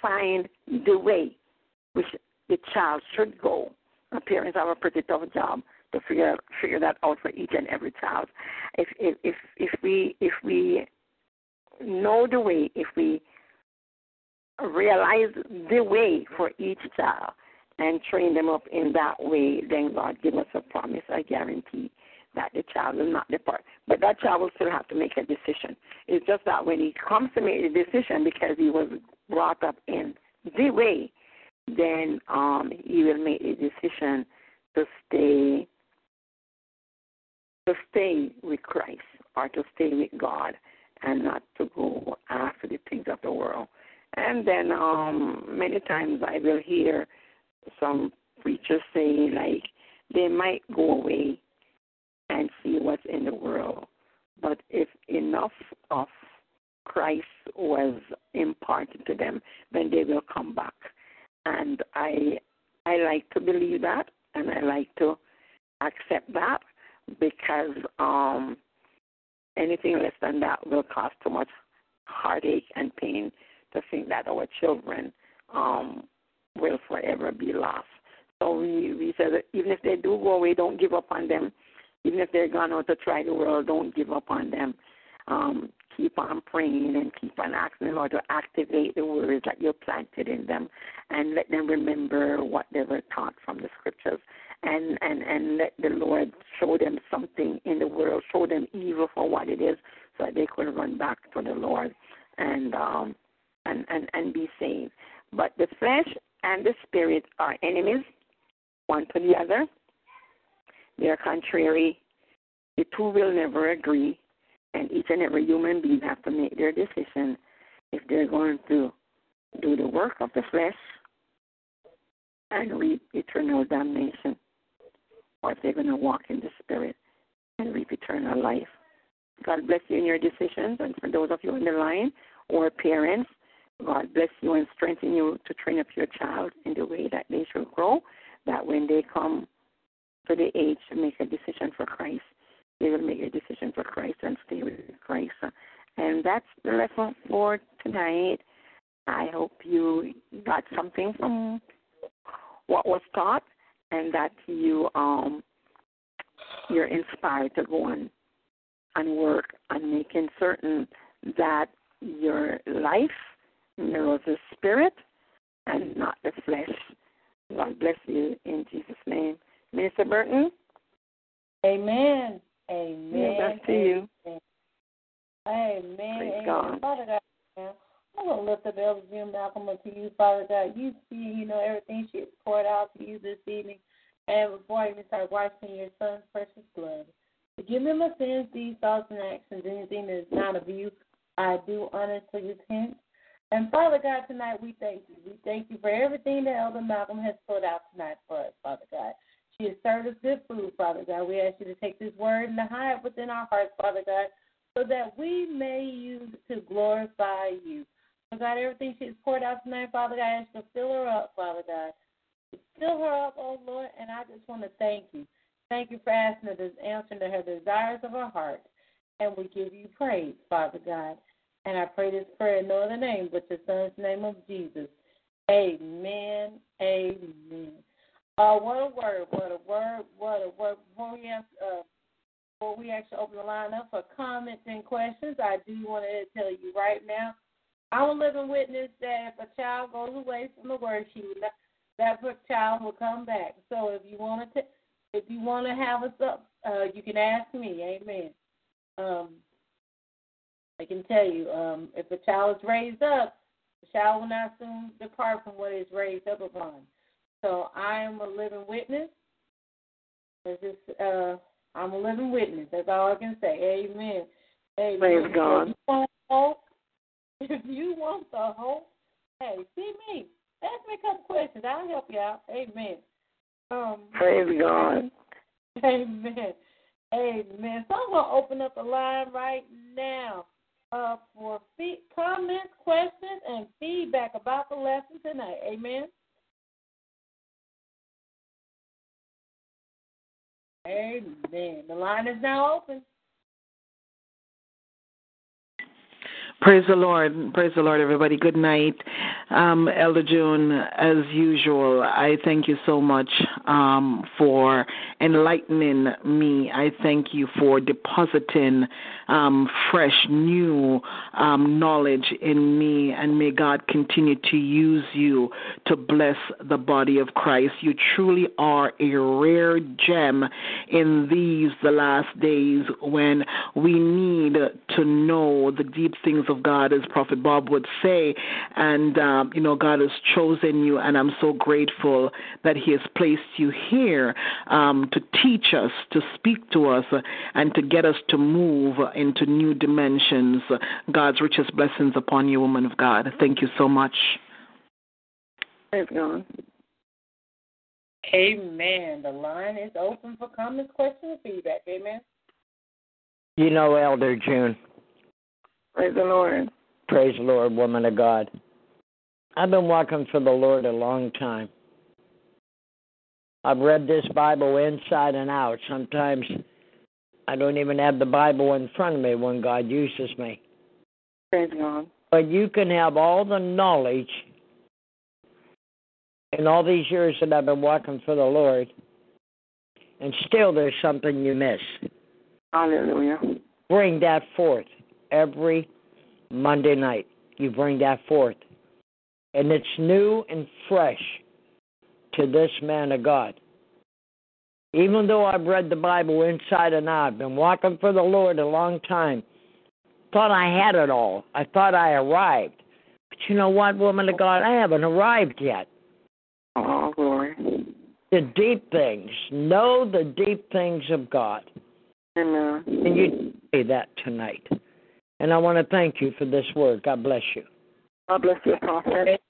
find the way which the child should go, our parents have a pretty tough job to figure figure that out for each and every child. If if if, if we if we know the way, if we realize the way for each child and train them up in that way, then God give us a promise, a guarantee that the child will not depart. But that child will still have to make a decision. It's just that when he comes to make a decision because he was brought up in the way, then um, he will make a decision to stay to stay with Christ or to stay with God and not to go after the things of the world. And then um many times I will hear some preachers say like they might go away and see what's in the world. But if enough of Christ was imparted to them, then they will come back. And I I like to believe that and I like to accept that because um, anything less than that will cause too much heartache and pain to think that our children um, will forever be lost. So we, we said that even if they do go away, don't give up on them. Even if they're gone out to try the world, don't give up on them. Um, keep on praying and keep on asking the Lord to activate the words that you planted in them and let them remember what they were taught from the scriptures and and and let the Lord show them something in the world, show them evil for what it is, so that they could run back to the Lord and um and and and be saved. But the flesh and the spirit are enemies, one to the other. They are contrary. The two will never agree, and each and every human being have to make their decision if they're going to do the work of the flesh and reap eternal damnation or if they're going to walk in the Spirit and reap eternal life. God bless you in your decisions. And for those of you on the line or parents, God bless you and strengthen you to train up your child in the way that they should grow, that when they come to the age to make a decision for Christ, they will make a decision for Christ and stay with Christ. And that's the lesson for tonight. I hope you got something from what was taught and that you um you're inspired to go on and work on making certain that your life mirrors the spirit and not the flesh. God bless you in Jesus' name. Minister Burton? Amen. Amen. Yeah, back to you. Amen. Praise Amen. God. Father God, I'm going to lift up Elder June Malcolm up to you, Father God. You see, you know, everything she has poured out to you this evening. And before I even start washing your son's precious blood, forgive me my sins, deeds, thoughts, and actions, anything that is not of you. I do honestly repent. And Father God, tonight we thank you. We thank you for everything that Elder Malcolm has put out tonight for us, Father God. She has served us good food, Father God. We ask you to take this word and to hide it within our hearts, Father God, so that we may use it to glorify you. Father God, everything she has poured out tonight, Father God, I ask you to fill her up, Father God. Fill her up, oh Lord, and I just want to thank you. Thank you for asking her, answering to her desires of her heart. And we give you praise, Father God. And I pray this prayer in no other name but the Son's name of Jesus. Amen. Amen. Uh, what a word, what a word, what a word. Before we ask, uh, before we actually open the line up for comments and questions, I do want to tell you right now, I'm a living witness that if a child goes away from the word, she not, that child will come back. So if you want to, if you want to have us up, uh, you can ask me. Amen. Um, I can tell you, um, if a child is raised up, the child will not soon depart from what is raised up upon. So I am a living witness. This uh, I'm a living witness. That's all I can say. Amen. Amen. Praise God. If you want hope, *laughs* if you want the hope, hey, see me. Ask me a couple questions. I'll help you out. Amen. Um, Praise God. *laughs* Amen. Amen. So I'm going to open up the line right now uh, for fee- comments, questions, and feedback about the lesson tonight. Amen. Amen. The line is now open. Praise the Lord. Praise the Lord, everybody. Good night. Um, Elder June, as usual, I thank you so much um, for enlightening me. I thank you for depositing um, fresh, new um, knowledge in me, and may God continue to use you to bless the body of Christ. You truly are a rare gem in these, the last days, when we need to know the deep things of God, as Prophet Bob would say. And, um, you know, God has chosen you, and I'm so grateful that He has placed you here um, to teach us, to speak to us, uh, and to get us to move into new dimensions. God's richest blessings upon you, woman of God. Thank you so much. Praise God. Amen. The line is open for comments, questions, feedback. Amen. You know, Elder June. Praise the Lord. Praise the Lord, woman of God. I've been walking for the Lord a long time. I've read this Bible inside and out. Sometimes I don't even have the Bible in front of me when God uses me. Praise God. But you can have all the knowledge in all these years that I've been walking for the Lord, and still there's something you miss. Hallelujah. Bring that forth every Monday night. You bring that forth. And it's new and fresh to this man of God. Even though I've read the Bible inside and out, I've been walking for the Lord a long time, thought I had it all. I thought I arrived. But you know what, woman of God? I haven't arrived yet. Oh, glory. The deep things. Know the deep things of God. Amen. And you say that tonight. And I want to thank you for this word. God bless you. God bless you, Prophet.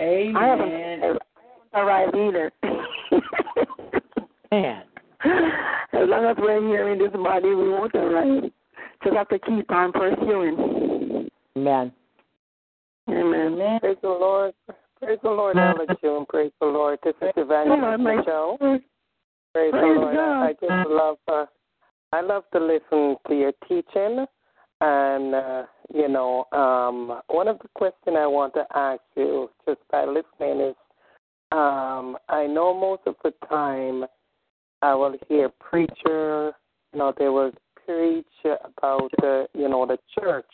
Amen. I haven't, arrived either. *laughs* Man. As long as we're here in this body, we won't arrive. Just have to keep on pursuing. Amen. Amen. Praise the Lord. Praise the Lord, Elder June. Praise the Lord. This is Evangelist Michelle. Praise, Praise the Lord. God. I, I just love uh, I love to listen to your teaching and uh, you know, um one of the questions I want to ask you just by listening is um I know most of the time I will hear preacher, you know, they will preach about the you know, the church.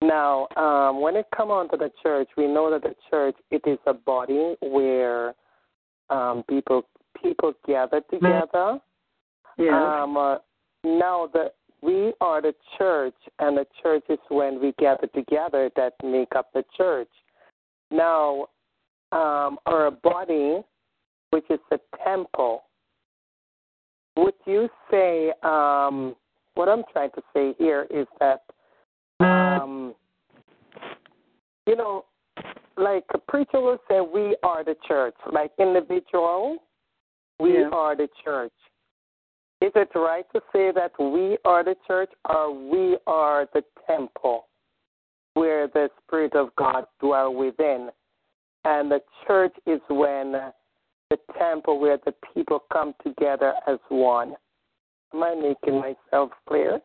Now, um, when it come on to the church, we know that the church it is a body where um, people people gather together. Yeah. Um, uh, now that we are the church, and the church is when we gather together that make up the church. Now, um, our body which is the temple, would you say um, what I'm trying to say here is that um, you know, like a preacher will say, we are the church. Like individual, we Yeah. are the church. Is it right to say that we are the church or we are the temple where the Spirit of God dwells within? And the church is when the temple where the people come together as one. Am I making myself clear?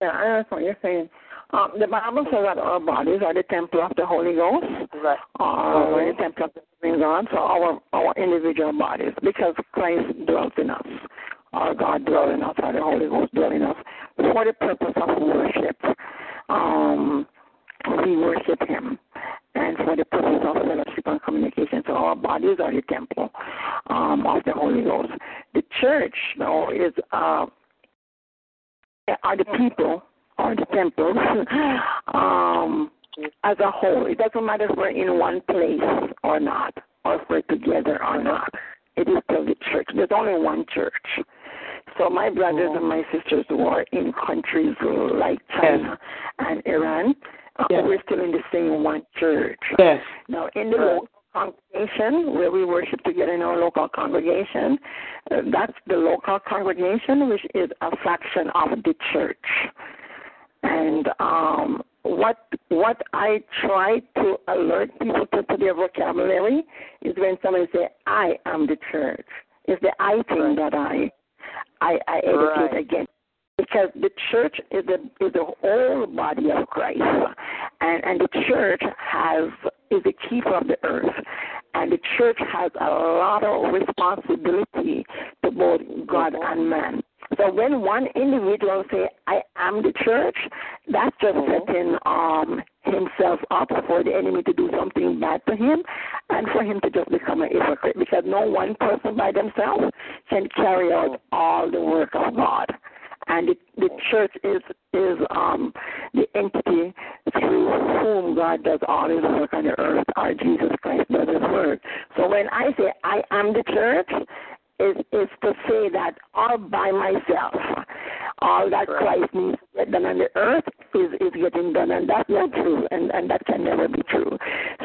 Yeah, I understand what you're saying. Um, the Bible says that our bodies are the temple of the Holy Ghost, Right. or Mhm. the temple of the living God. So our our individual bodies, because Christ dwells in us, our God dwells in us, the Holy Ghost dwells in us, for the purpose of worship. Um, we worship Him, and for the purpose of fellowship and communication. So our bodies are the temple um, of the Holy Ghost. The church, though, is uh, are the people or the temples *laughs* um, as a whole. It doesn't matter if we're in one place or not, or if we're together or not. It is still the church. There's only one church. So my brothers and my sisters who are in countries like China and Iran, uh, Yes. we're still in the same one church. Yes. Now, in the local congregation where we worship together in our local congregation, uh, that's the local congregation, which is a fraction of the church. And um, what what I try to alert people to, to their vocabulary is when somebody say, "I am the church." It's the I thing that I I, I educate Right. against because the church is the is the whole body of Christ, and and the church has is the keeper of the earth, and the church has a lot of responsibility to both God and mm-hmm. man. So when one individual say, "I am the church," that's just setting um himself up for the enemy to do something bad to him, and for him to just become a hypocrite. Because no one person by themselves can carry out all the work of God and the, the church is is um the entity through whom God does all his work on the earth, or Jesus Christ does his work. So when I say I am the church, is is to say that all by myself, all that Christ needs to get done on the earth is is getting done, and that's not true, and and that can never be true.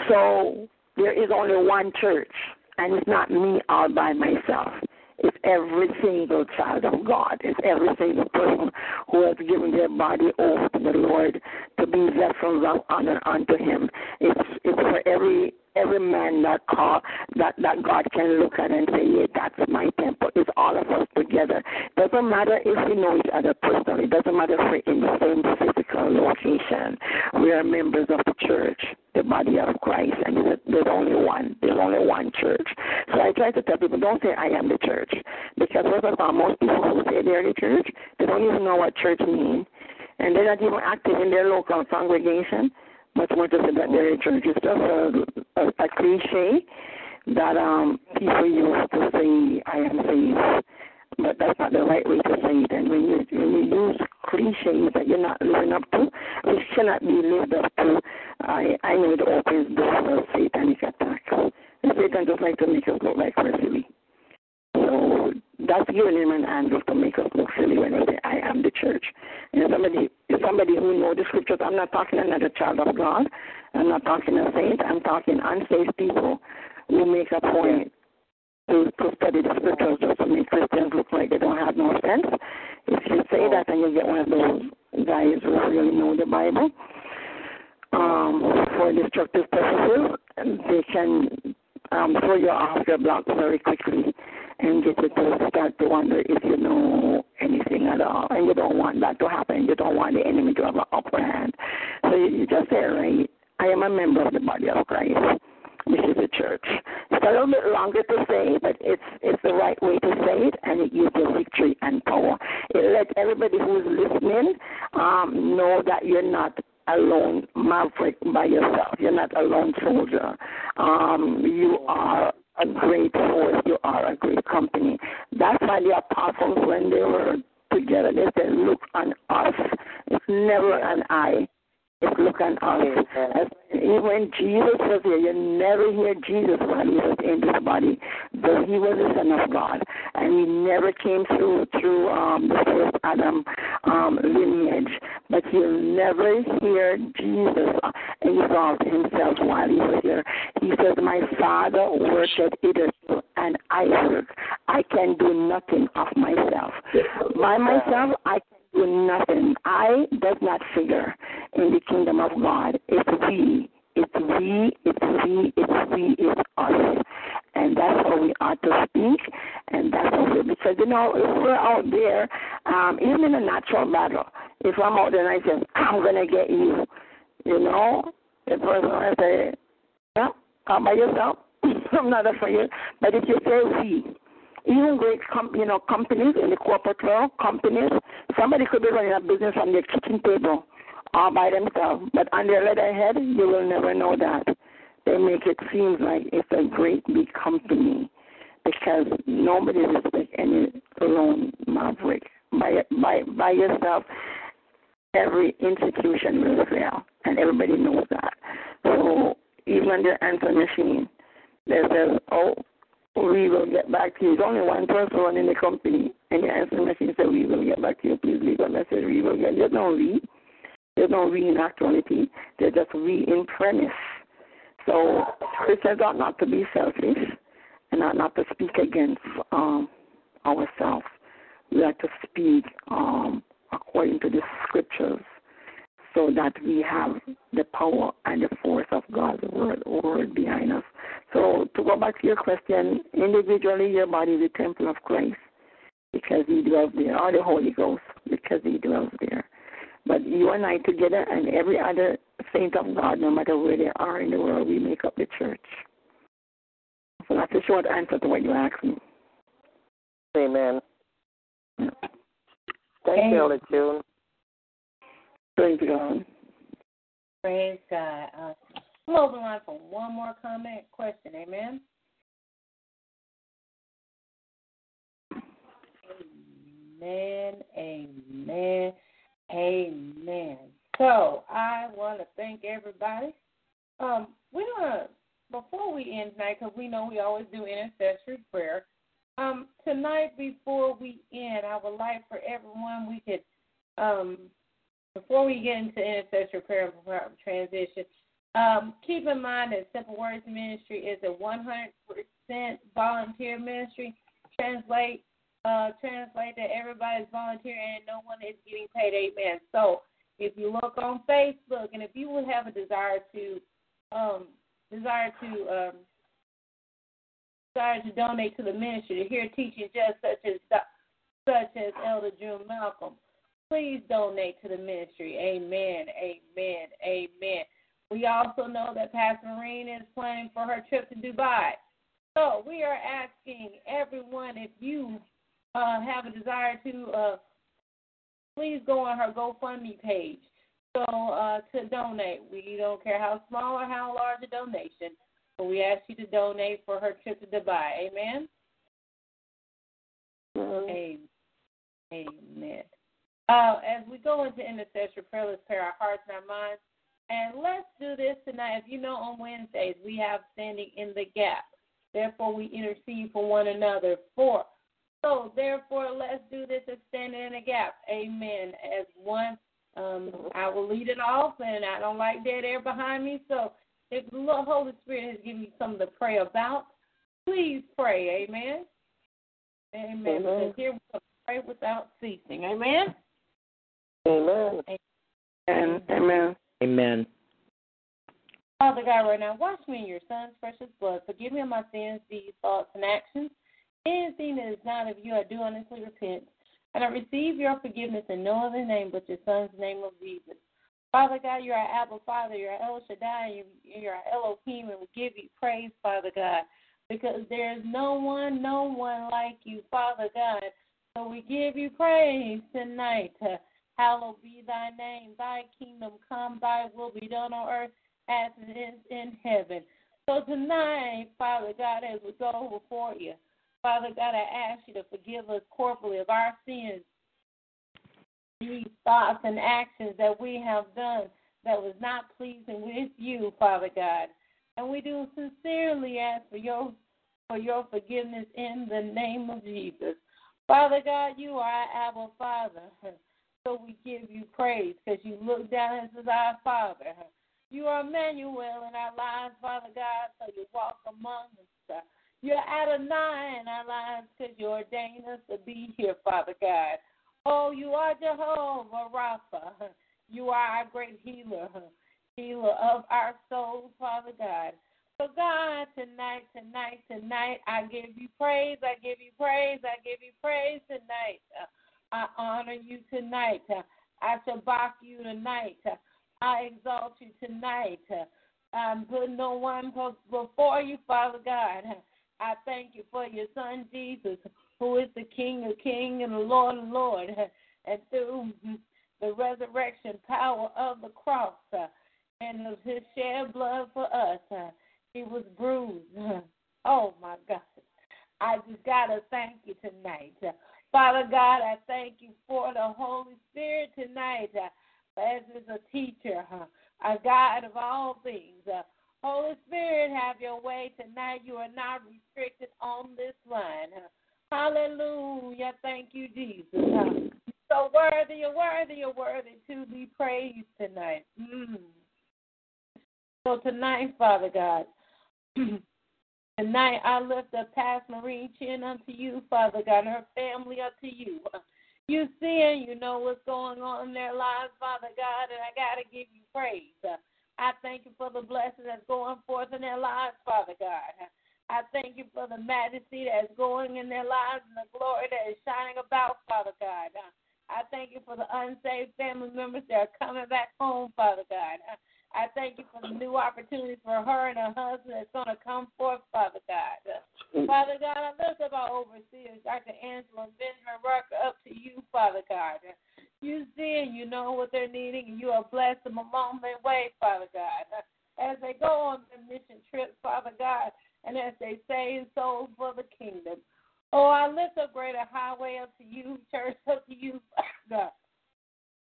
So there is only one church, and it's not me all by myself. It's every single child of God. It's every single person who has given their body over to the Lord to be vessels of honor unto Him. It's it's for every every man that call that that God can look at and say, "Yeah, that's my temple." It's all of us together. Doesn't matter if we know each other personally. Doesn't matter if we're in the same physical location. We are members of the church, the body of Christ, and there's, only one. There's only one church. So I try to tell people, don't say I am the church, because first of all, most people who say they're the church, they don't even know what church means, and they're not even active in their local congregation. Much more to say that they're church. It's just a, a, a cliche that um people use to say I am saved. But that's not the right way to say it. And when you when you use cliches that you're not living up to, which cannot be lived up to, I I know it opens doors for satanic attack. And Satan just like to make us look like we're silly. So that's giving him an angle to make us look silly when we say, I am the church. And somebody somebody who knows the scriptures, I'm not talking another child of God. I'm not talking a saint. I'm talking unsaved people who make a point to, to study the scriptures just to make Christians look like they don't have no sense. If you say that and you get one of those guys who really know the Bible um, for destructive purposes, they can um, throw you off your block very quickly and you to start to wonder if you know anything at all. And you don't want that to happen. You don't want the enemy to have an upper hand. So you, you just say, right, I am a member of the body of Christ, which is the church. It's a little bit longer to say, but it's it's the right way to say it, and it gives you victory and power. It lets everybody who's listening um, know that you're not alone maverick by yourself. You're not a lone soldier. Um, you are a great force. You are a great company. That's why the apostles, when they were together, they said, "Look on us." It's never an I. It's look on. As, when Jesus was here, you never hear Jesus while he was in this body, though he was the Son of God, and he never came through through um, the first Adam um, lineage. But you'll never hear Jesus exalt himself while he was here. He says, "My Father worked hitherto, and I work. I can do nothing of myself. By myself, I do nothing. I does not figure in the kingdom of God. It's we. It's we, it's we, it's we, it's us. And that's how we ought to speak, and that's how we, because, you know, if we're out there, um, even in a natural battle, if I'm out there and I say, I'm going to get you, you know, the person I say, yeah, come by yourself. *laughs* I'm not afraid. But if you say we, even great com- you know companies in the corporate world, companies, somebody could be running a business on their kitchen table all by themselves, but on their letterhead, you will never know that. They make it seem like it's a great big company because nobody respects any lone maverick. By by by yourself, every institution will fail, and everybody knows that. So even the answer machine, they says, "Oh, we will get back to you. There's only one person running the company, and the answer machine said, we will get back to you. Please leave a message. We will get. There's no we. There's no we in actuality. There's just we in premise. So Christians ought not to be selfish and ought not to speak against um, ourselves. We have to speak um, according to the scriptures so that we have the power and the force of God's word, word behind us. So to go back to your question, individually your body is the temple of Christ because he dwells there, or the Holy Ghost because he dwells there. But you and I together and every other saint of God, no matter where they are in the world, we make up the church. So that's a short answer to what you asked me. Amen. Yeah. Thank you, Elder June. Praise God. Praise God. Uh, we'll open line for one more comment, question. Amen. Amen. Amen. Amen. So I want to thank everybody. Um, we're gonna before we end tonight, because we know we always do intercessory prayer. Um, tonight, before we end, I would like for everyone we could um, before we get into intercessory prayer and transition, um, keep in mind that Simple Words Ministry is a 100% volunteer ministry. Translate, uh, translate that everybody's volunteering and no one is getting paid. Amen. So if you look on Facebook and if you would have a desire to, um, desire to, um, desire to donate to the ministry to hear teaching just such as such as Elder June Malcolm please donate to the ministry. Amen. Amen. Amen. We also know that Pastor Marine is planning for her trip to Dubai. So we are asking everyone if you uh, have a desire to, uh, please go on her GoFundMe page. So uh, to donate, we don't care how small or how large a donation, but we ask you to donate for her trip to Dubai. Amen. Mm-hmm. Amen. Uh, as we go into intercessory prayer, let's prepare our hearts and our minds. And let's do this tonight. If you know, on Wednesdays we have standing in the gap. Therefore, we intercede for one another. For so, therefore, let's do this as standing in the gap. Amen. As one, um, I will lead it off, and I don't like dead air behind me. So, if the Holy Spirit has given you something to pray about, please pray. Amen. Amen. Amen. Because here we pray without ceasing. Amen. Amen. Amen. Amen. Amen. Father God, right now, wash me in your Son's precious blood. Forgive me of my sins, deeds, thoughts, and actions. Anything that is not of you, I do honestly repent. And I receive your forgiveness in no other name but your Son's name of Jesus. Father God, you're our Abba Father, you're our El Shaddai, you're our Elohim, and we give you praise, Father God, because there is no one, no one like you, Father God. So we give you praise tonight. Hallowed be thy name. Thy kingdom come, thy will be done on earth as it is in heaven. So tonight, Father God, as we go before you, Father God, I ask you to forgive us corporally of our sins, these thoughts and actions that we have done that was not pleasing with you, Father God. And we do sincerely ask for your for your forgiveness in the name of Jesus. Father God, you are our Abba Father. So we give you praise because you look down as our Father. You are Emmanuel in our lives, Father God, so you walk among us. You're Adonai in our lives because you ordained us to be here, Father God. Oh, you are Jehovah Rapha. You are our great healer, healer of our souls, Father God. So, God, tonight, tonight, tonight, I give you praise. I give you praise. I give you praise tonight. I honor you tonight. I shabach you tonight. I exalt you tonight. Um, I'm putting no one before you, Father God. I thank you for your son Jesus, who is the King of Kings and the Lord of Lords. And through the resurrection power of the cross and his shed blood for us, he was bruised. Oh my God. I just got to thank you tonight. Father God, I thank you for the Holy Spirit tonight as is a teacher, a God of all things. Holy Spirit, have your way tonight. You are not restricted on this line. Hallelujah. Thank you, Jesus. So worthy, you're worthy, you're worthy to be praised tonight. Mm. So tonight, Father God, *clears throat* tonight I lift up Pastor Marie Chin unto you, Father God, and her family up to you. You see and you know what's going on in their lives, Father God, and I got to give you praise. I thank you for the blessing that's going forth in their lives, Father God. I thank you for the majesty that's going in their lives and the glory that is shining about, Father God. I thank you for the unsaved family members that are coming back home, Father God. I thank you for the new opportunities for her and her husband that's going to come forth, Father God. Father God, I lift up our overseers, Dr. Angela and Benjamin Rucker, up to you, Father God. You see and you know what they're needing, and you are blessed them along their way, Father God. As they go on their mission trips, Father God, and as they save souls for the kingdom. Oh, I lift up Greater Highway up to you, church, up to you, Father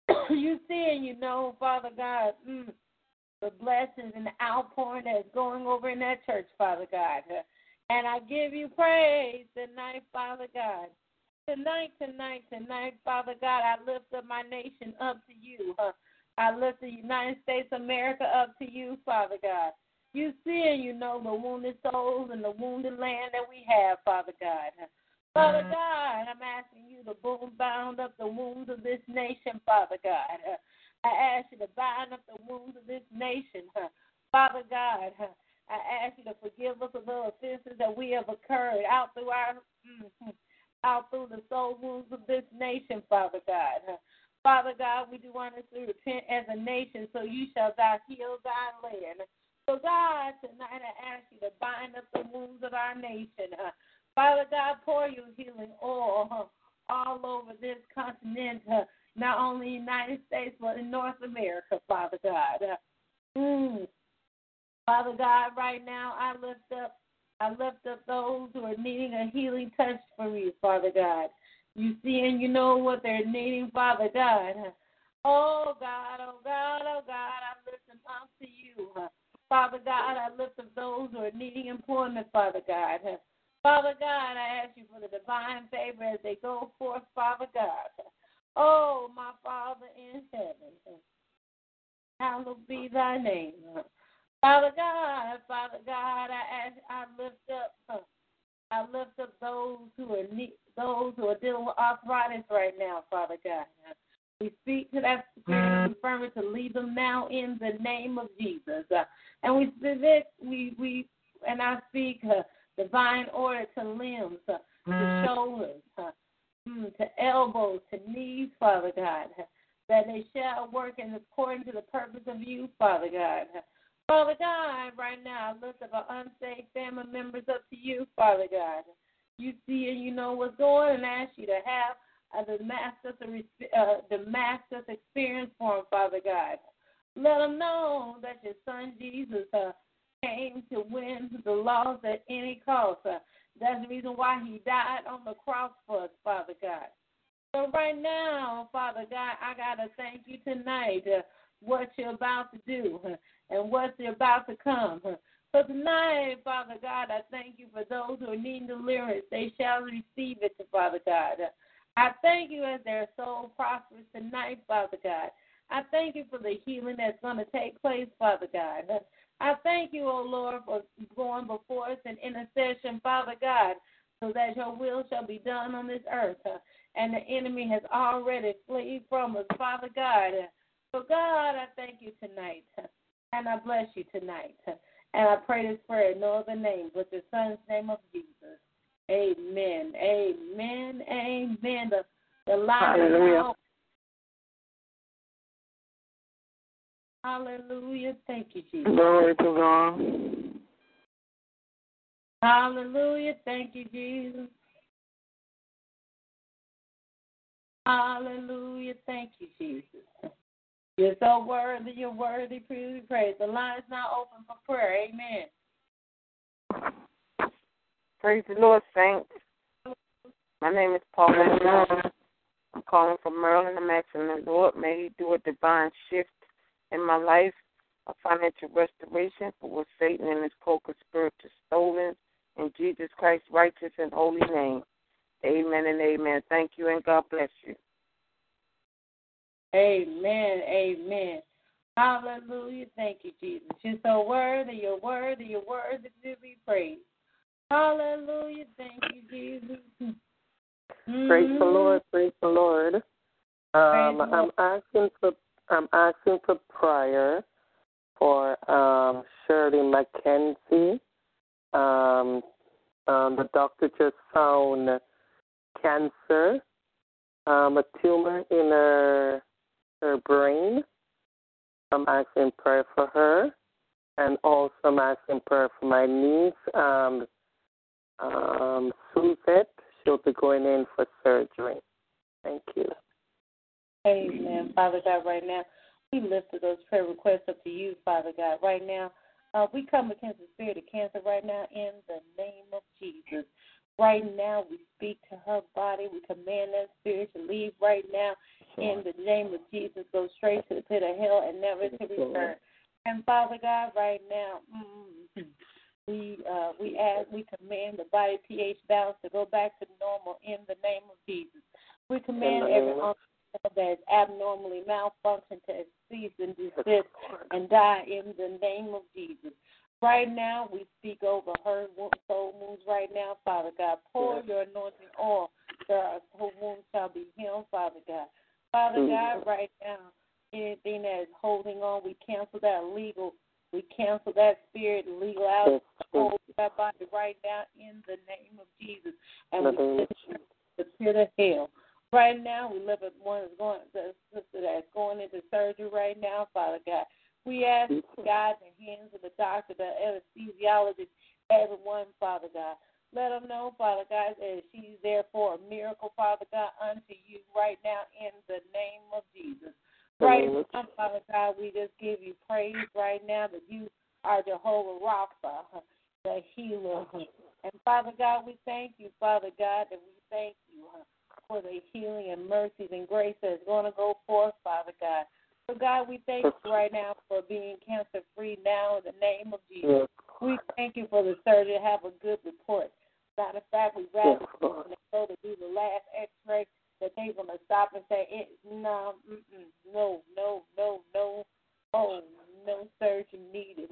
God. *coughs* you see and you know, Father God. Mm the blessings and the outpouring that's going over in that church, Father God. And I give you praise tonight, Father God. Tonight, tonight, tonight, Father God, I lift up my nation up to you. I lift the United States of America up to you, Father God. You see and you know the wounded souls and the wounded land that we have, Father God. Father mm-hmm. God, I'm asking you to boom bound up the wounds of this nation, Father God. I ask you to bind up the wounds of this nation. Father God, I ask you to forgive us of the offenses that we have occurred out through our mm, out through the soul wounds of this nation, Father God. Father God, we do honestly repent as a nation, so you shall die heal thy land. So God, tonight I ask you to bind up the wounds of our nation. Father God, pour your healing oil all over this continent not only United States, but in North America, Father God. Mm. Father God, right now I lift up I lift up those who are needing a healing touch from you, Father God. You see and you know what they're needing, Father God. Oh God, oh God, oh God, I lift them up to you. Father God, I lift up those who are needing employment, Father God. Father God, I ask you for the divine favor as they go forth, Father God. Oh, my Father in heaven, hallowed be thy name. Father God, Father God, I ask, I lift up, I lift up those who are need, those who are dealing with arthritis right now, Father God. We speak to that spirit infirmity to leave them now in the name of Jesus. and we speak, we we and I speak uh, divine order to limbs, uh, to shoulders, uh, mm, to elbows, to knees, Father God, that they shall work in according to the purpose of you, Father God. Father God, right now, lift up our unsaved family members up to you, Father God. You see and you know what's going and ask you to have uh, the master's uh, the master's experience for them, Father God. Let them know that your son Jesus uh, came to win the lost at any cost. Uh, that's the reason why he died on the cross for us, Father God. So right now, Father God, I got to thank you tonight uh, what you're about to do and what's about to come. So tonight, Father God, I thank you for those who are needing deliverance. They shall receive it, Father God. I thank you as their soul prospers tonight, Father God. I thank you for the healing that's going to take place, Father God. I thank you, O oh Lord, for going before us in intercession, Father God, so that your will shall be done on this earth. Uh, and the enemy has already fled from us, Father God. So, God, I thank you tonight. Uh, and I bless you tonight. Uh, and I pray this prayer in no other name but the Son's name of Jesus. Amen. Amen. Amen. The, the Hallelujah. Hallelujah. Thank you, Jesus. Glory to God. Hallelujah. Thank you, Jesus. Hallelujah. Thank you, Jesus. You're so worthy. You're worthy. Please praise. The line is now open for prayer. Amen. Praise the Lord, saints. My name is Paula. I'm calling from Maryland. I'm asking the Lord, may He do a divine shift in my life, a financial restoration for what Satan and his co-conspirators stolen. In Jesus Christ's righteous and holy name. Amen and amen. Thank you and God bless you. Amen. Amen. Hallelujah. Thank you, Jesus. You're so worthy. You're worthy. You're worthy to be praised. Hallelujah. Thank you, Jesus. Mm-hmm. Praise the Lord. Praise the Lord. Um, Praise I'm asking for I'm asking for prayer for um, Shirley McKenzie. Um, um, the doctor just found cancer, um, a tumor in her her brain. I'm asking prayer for her, and also I'm asking prayer for my niece, um, um, Suzette. She'll be going in for surgery. Thank you. Amen. Father God, right now, we lift those prayer requests up to you, Father God. Right now, uh, we come against the spirit of cancer right now in the name of Jesus. Right now, we speak to her body. We command that spirit to leave right now in the name of Jesus. Go straight to the pit of hell and never to return. And Father God, right now, mm, we uh, we ask, we command the body pH balance to go back to normal in the name of Jesus. We command every that is abnormally malfunctioned to cease and desist and die in the name of Jesus. Right now, we speak over her soul wounds right now, Father God. Pour your anointing oil so her wounds shall be healed, Father God. Father God, right now, anything that is holding on, we cancel that legal. We cancel that spirit legal out hold that body right now in the name of Jesus. And we send the pit of hell. Right now, we live with one that's going, the sister that's going into surgery right now, Father God. We ask mm-hmm. God the hands of the doctor, the anesthesiologist, everyone, Father God. Let them know, Father God, that she's there for a miracle, Father God, unto you right now in the name of Jesus. Right now, Father God, we just give you praise right now that you are Jehovah Rapha, the healer. Uh-huh. And Father God, we thank you, Father God, that we thank you for the healing and mercies and grace that's going to go forth, Father God. So, God, we thank you right now for being cancer free now in the name of Jesus. We thank you for the surgeon to have a good report. Matter of fact, we rather when they go to do the last x ray that they're going to stop and say, it, no, no, no, no, no, oh, no surgery needed.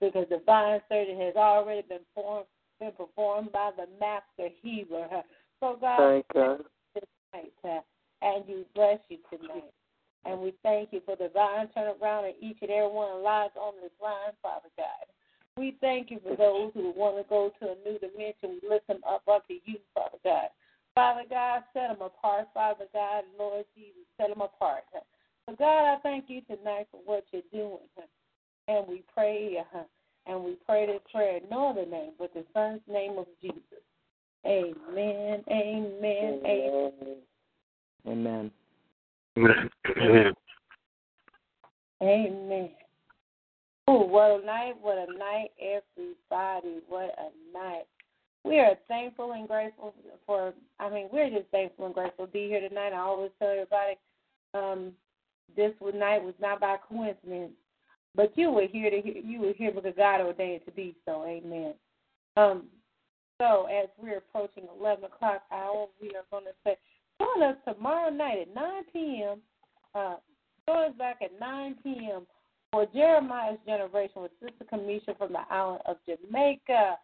Because divine surgery has already been, formed, been performed by the master healer. So, God, Thank God tonight, and you bless you tonight. And we thank you for the divine turnaround in each and every one lives on this line, Father God. We thank you for those who want to go to a new dimension. We lift them up unto you, Father God. Father God, set them apart, Father God, Lord Jesus, set them apart. So God, I thank you tonight for what you're doing. And we pray, and we pray this prayer in no other name but the Son's name of Jesus. Amen. Amen. Amen. Amen. Amen. Amen. Oh, what a night, what a night, everybody. What a night. We are thankful and grateful for, I mean, we're just thankful and grateful to be here tonight. I always tell everybody, um, this night was not by coincidence, but you were here to hear, you were here because God ordained to be so. Amen. Um, so as we're approaching 11 o'clock hour, we are going to say, join us tomorrow night at 9 p.m. Uh, join us back at 9 p.m. for Jeremiah's Generation with Sister Kamisha from the island of Jamaica.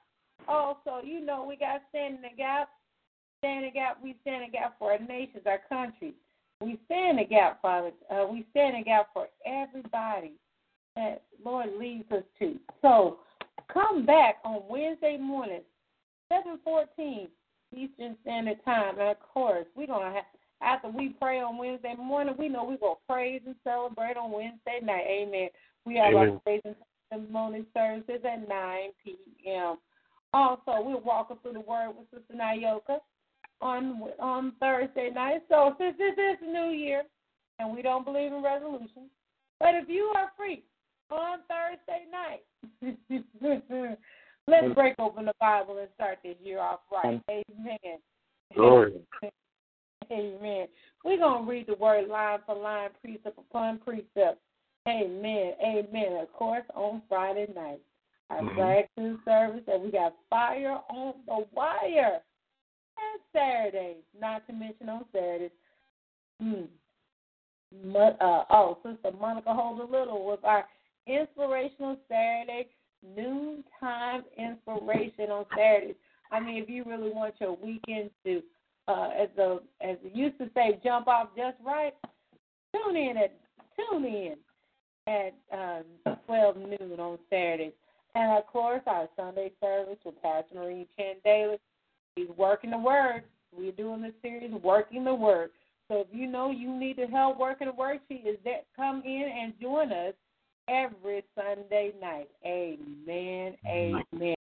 Also, you know, we got Stand in the Gap. Stand in the Gap. We stand the gap for our nations, our countries. We stand the gap, Father. Uh, we stand the gap for everybody that Lord leads us to. So come back on Wednesday morning, 714 Eastern Standard Time. And of course, we're to have, after we pray on Wednesday morning, we know we're to praise and celebrate on Wednesday night. Amen. We have Amen. our praise and testimony services at 9 p.m. Also, we're walking through the Word with Sister Nayoka on on Thursday night. So since this is New Year, and we don't believe in resolutions, but if you are free on Thursday night, *laughs* let's break open the Bible and start this year off right. Amen. Glory. *laughs* Amen. We're going to read the word line for line, precept upon precept. Amen. Amen. Of course, on Friday night, our Mhm. Black Food service, and we got fire on the wire. And Saturdays, not to mention on Saturdays. Hmm. Uh, oh, Sister Monica Holder Little was our inspirational Saturday noontime inspiration on Saturdays. I mean, if you really want your weekends to, uh, as the as used to say, jump off just right, tune in at tune in at um, twelve noon on Saturdays. And of course, our Sunday service with Pastor Marie Chan Daly. He's working the word. We're doing this series, working the word. So if you know you need to help working the word, she is there. Come in and join us every Sunday night. Amen. Amen.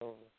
Oh.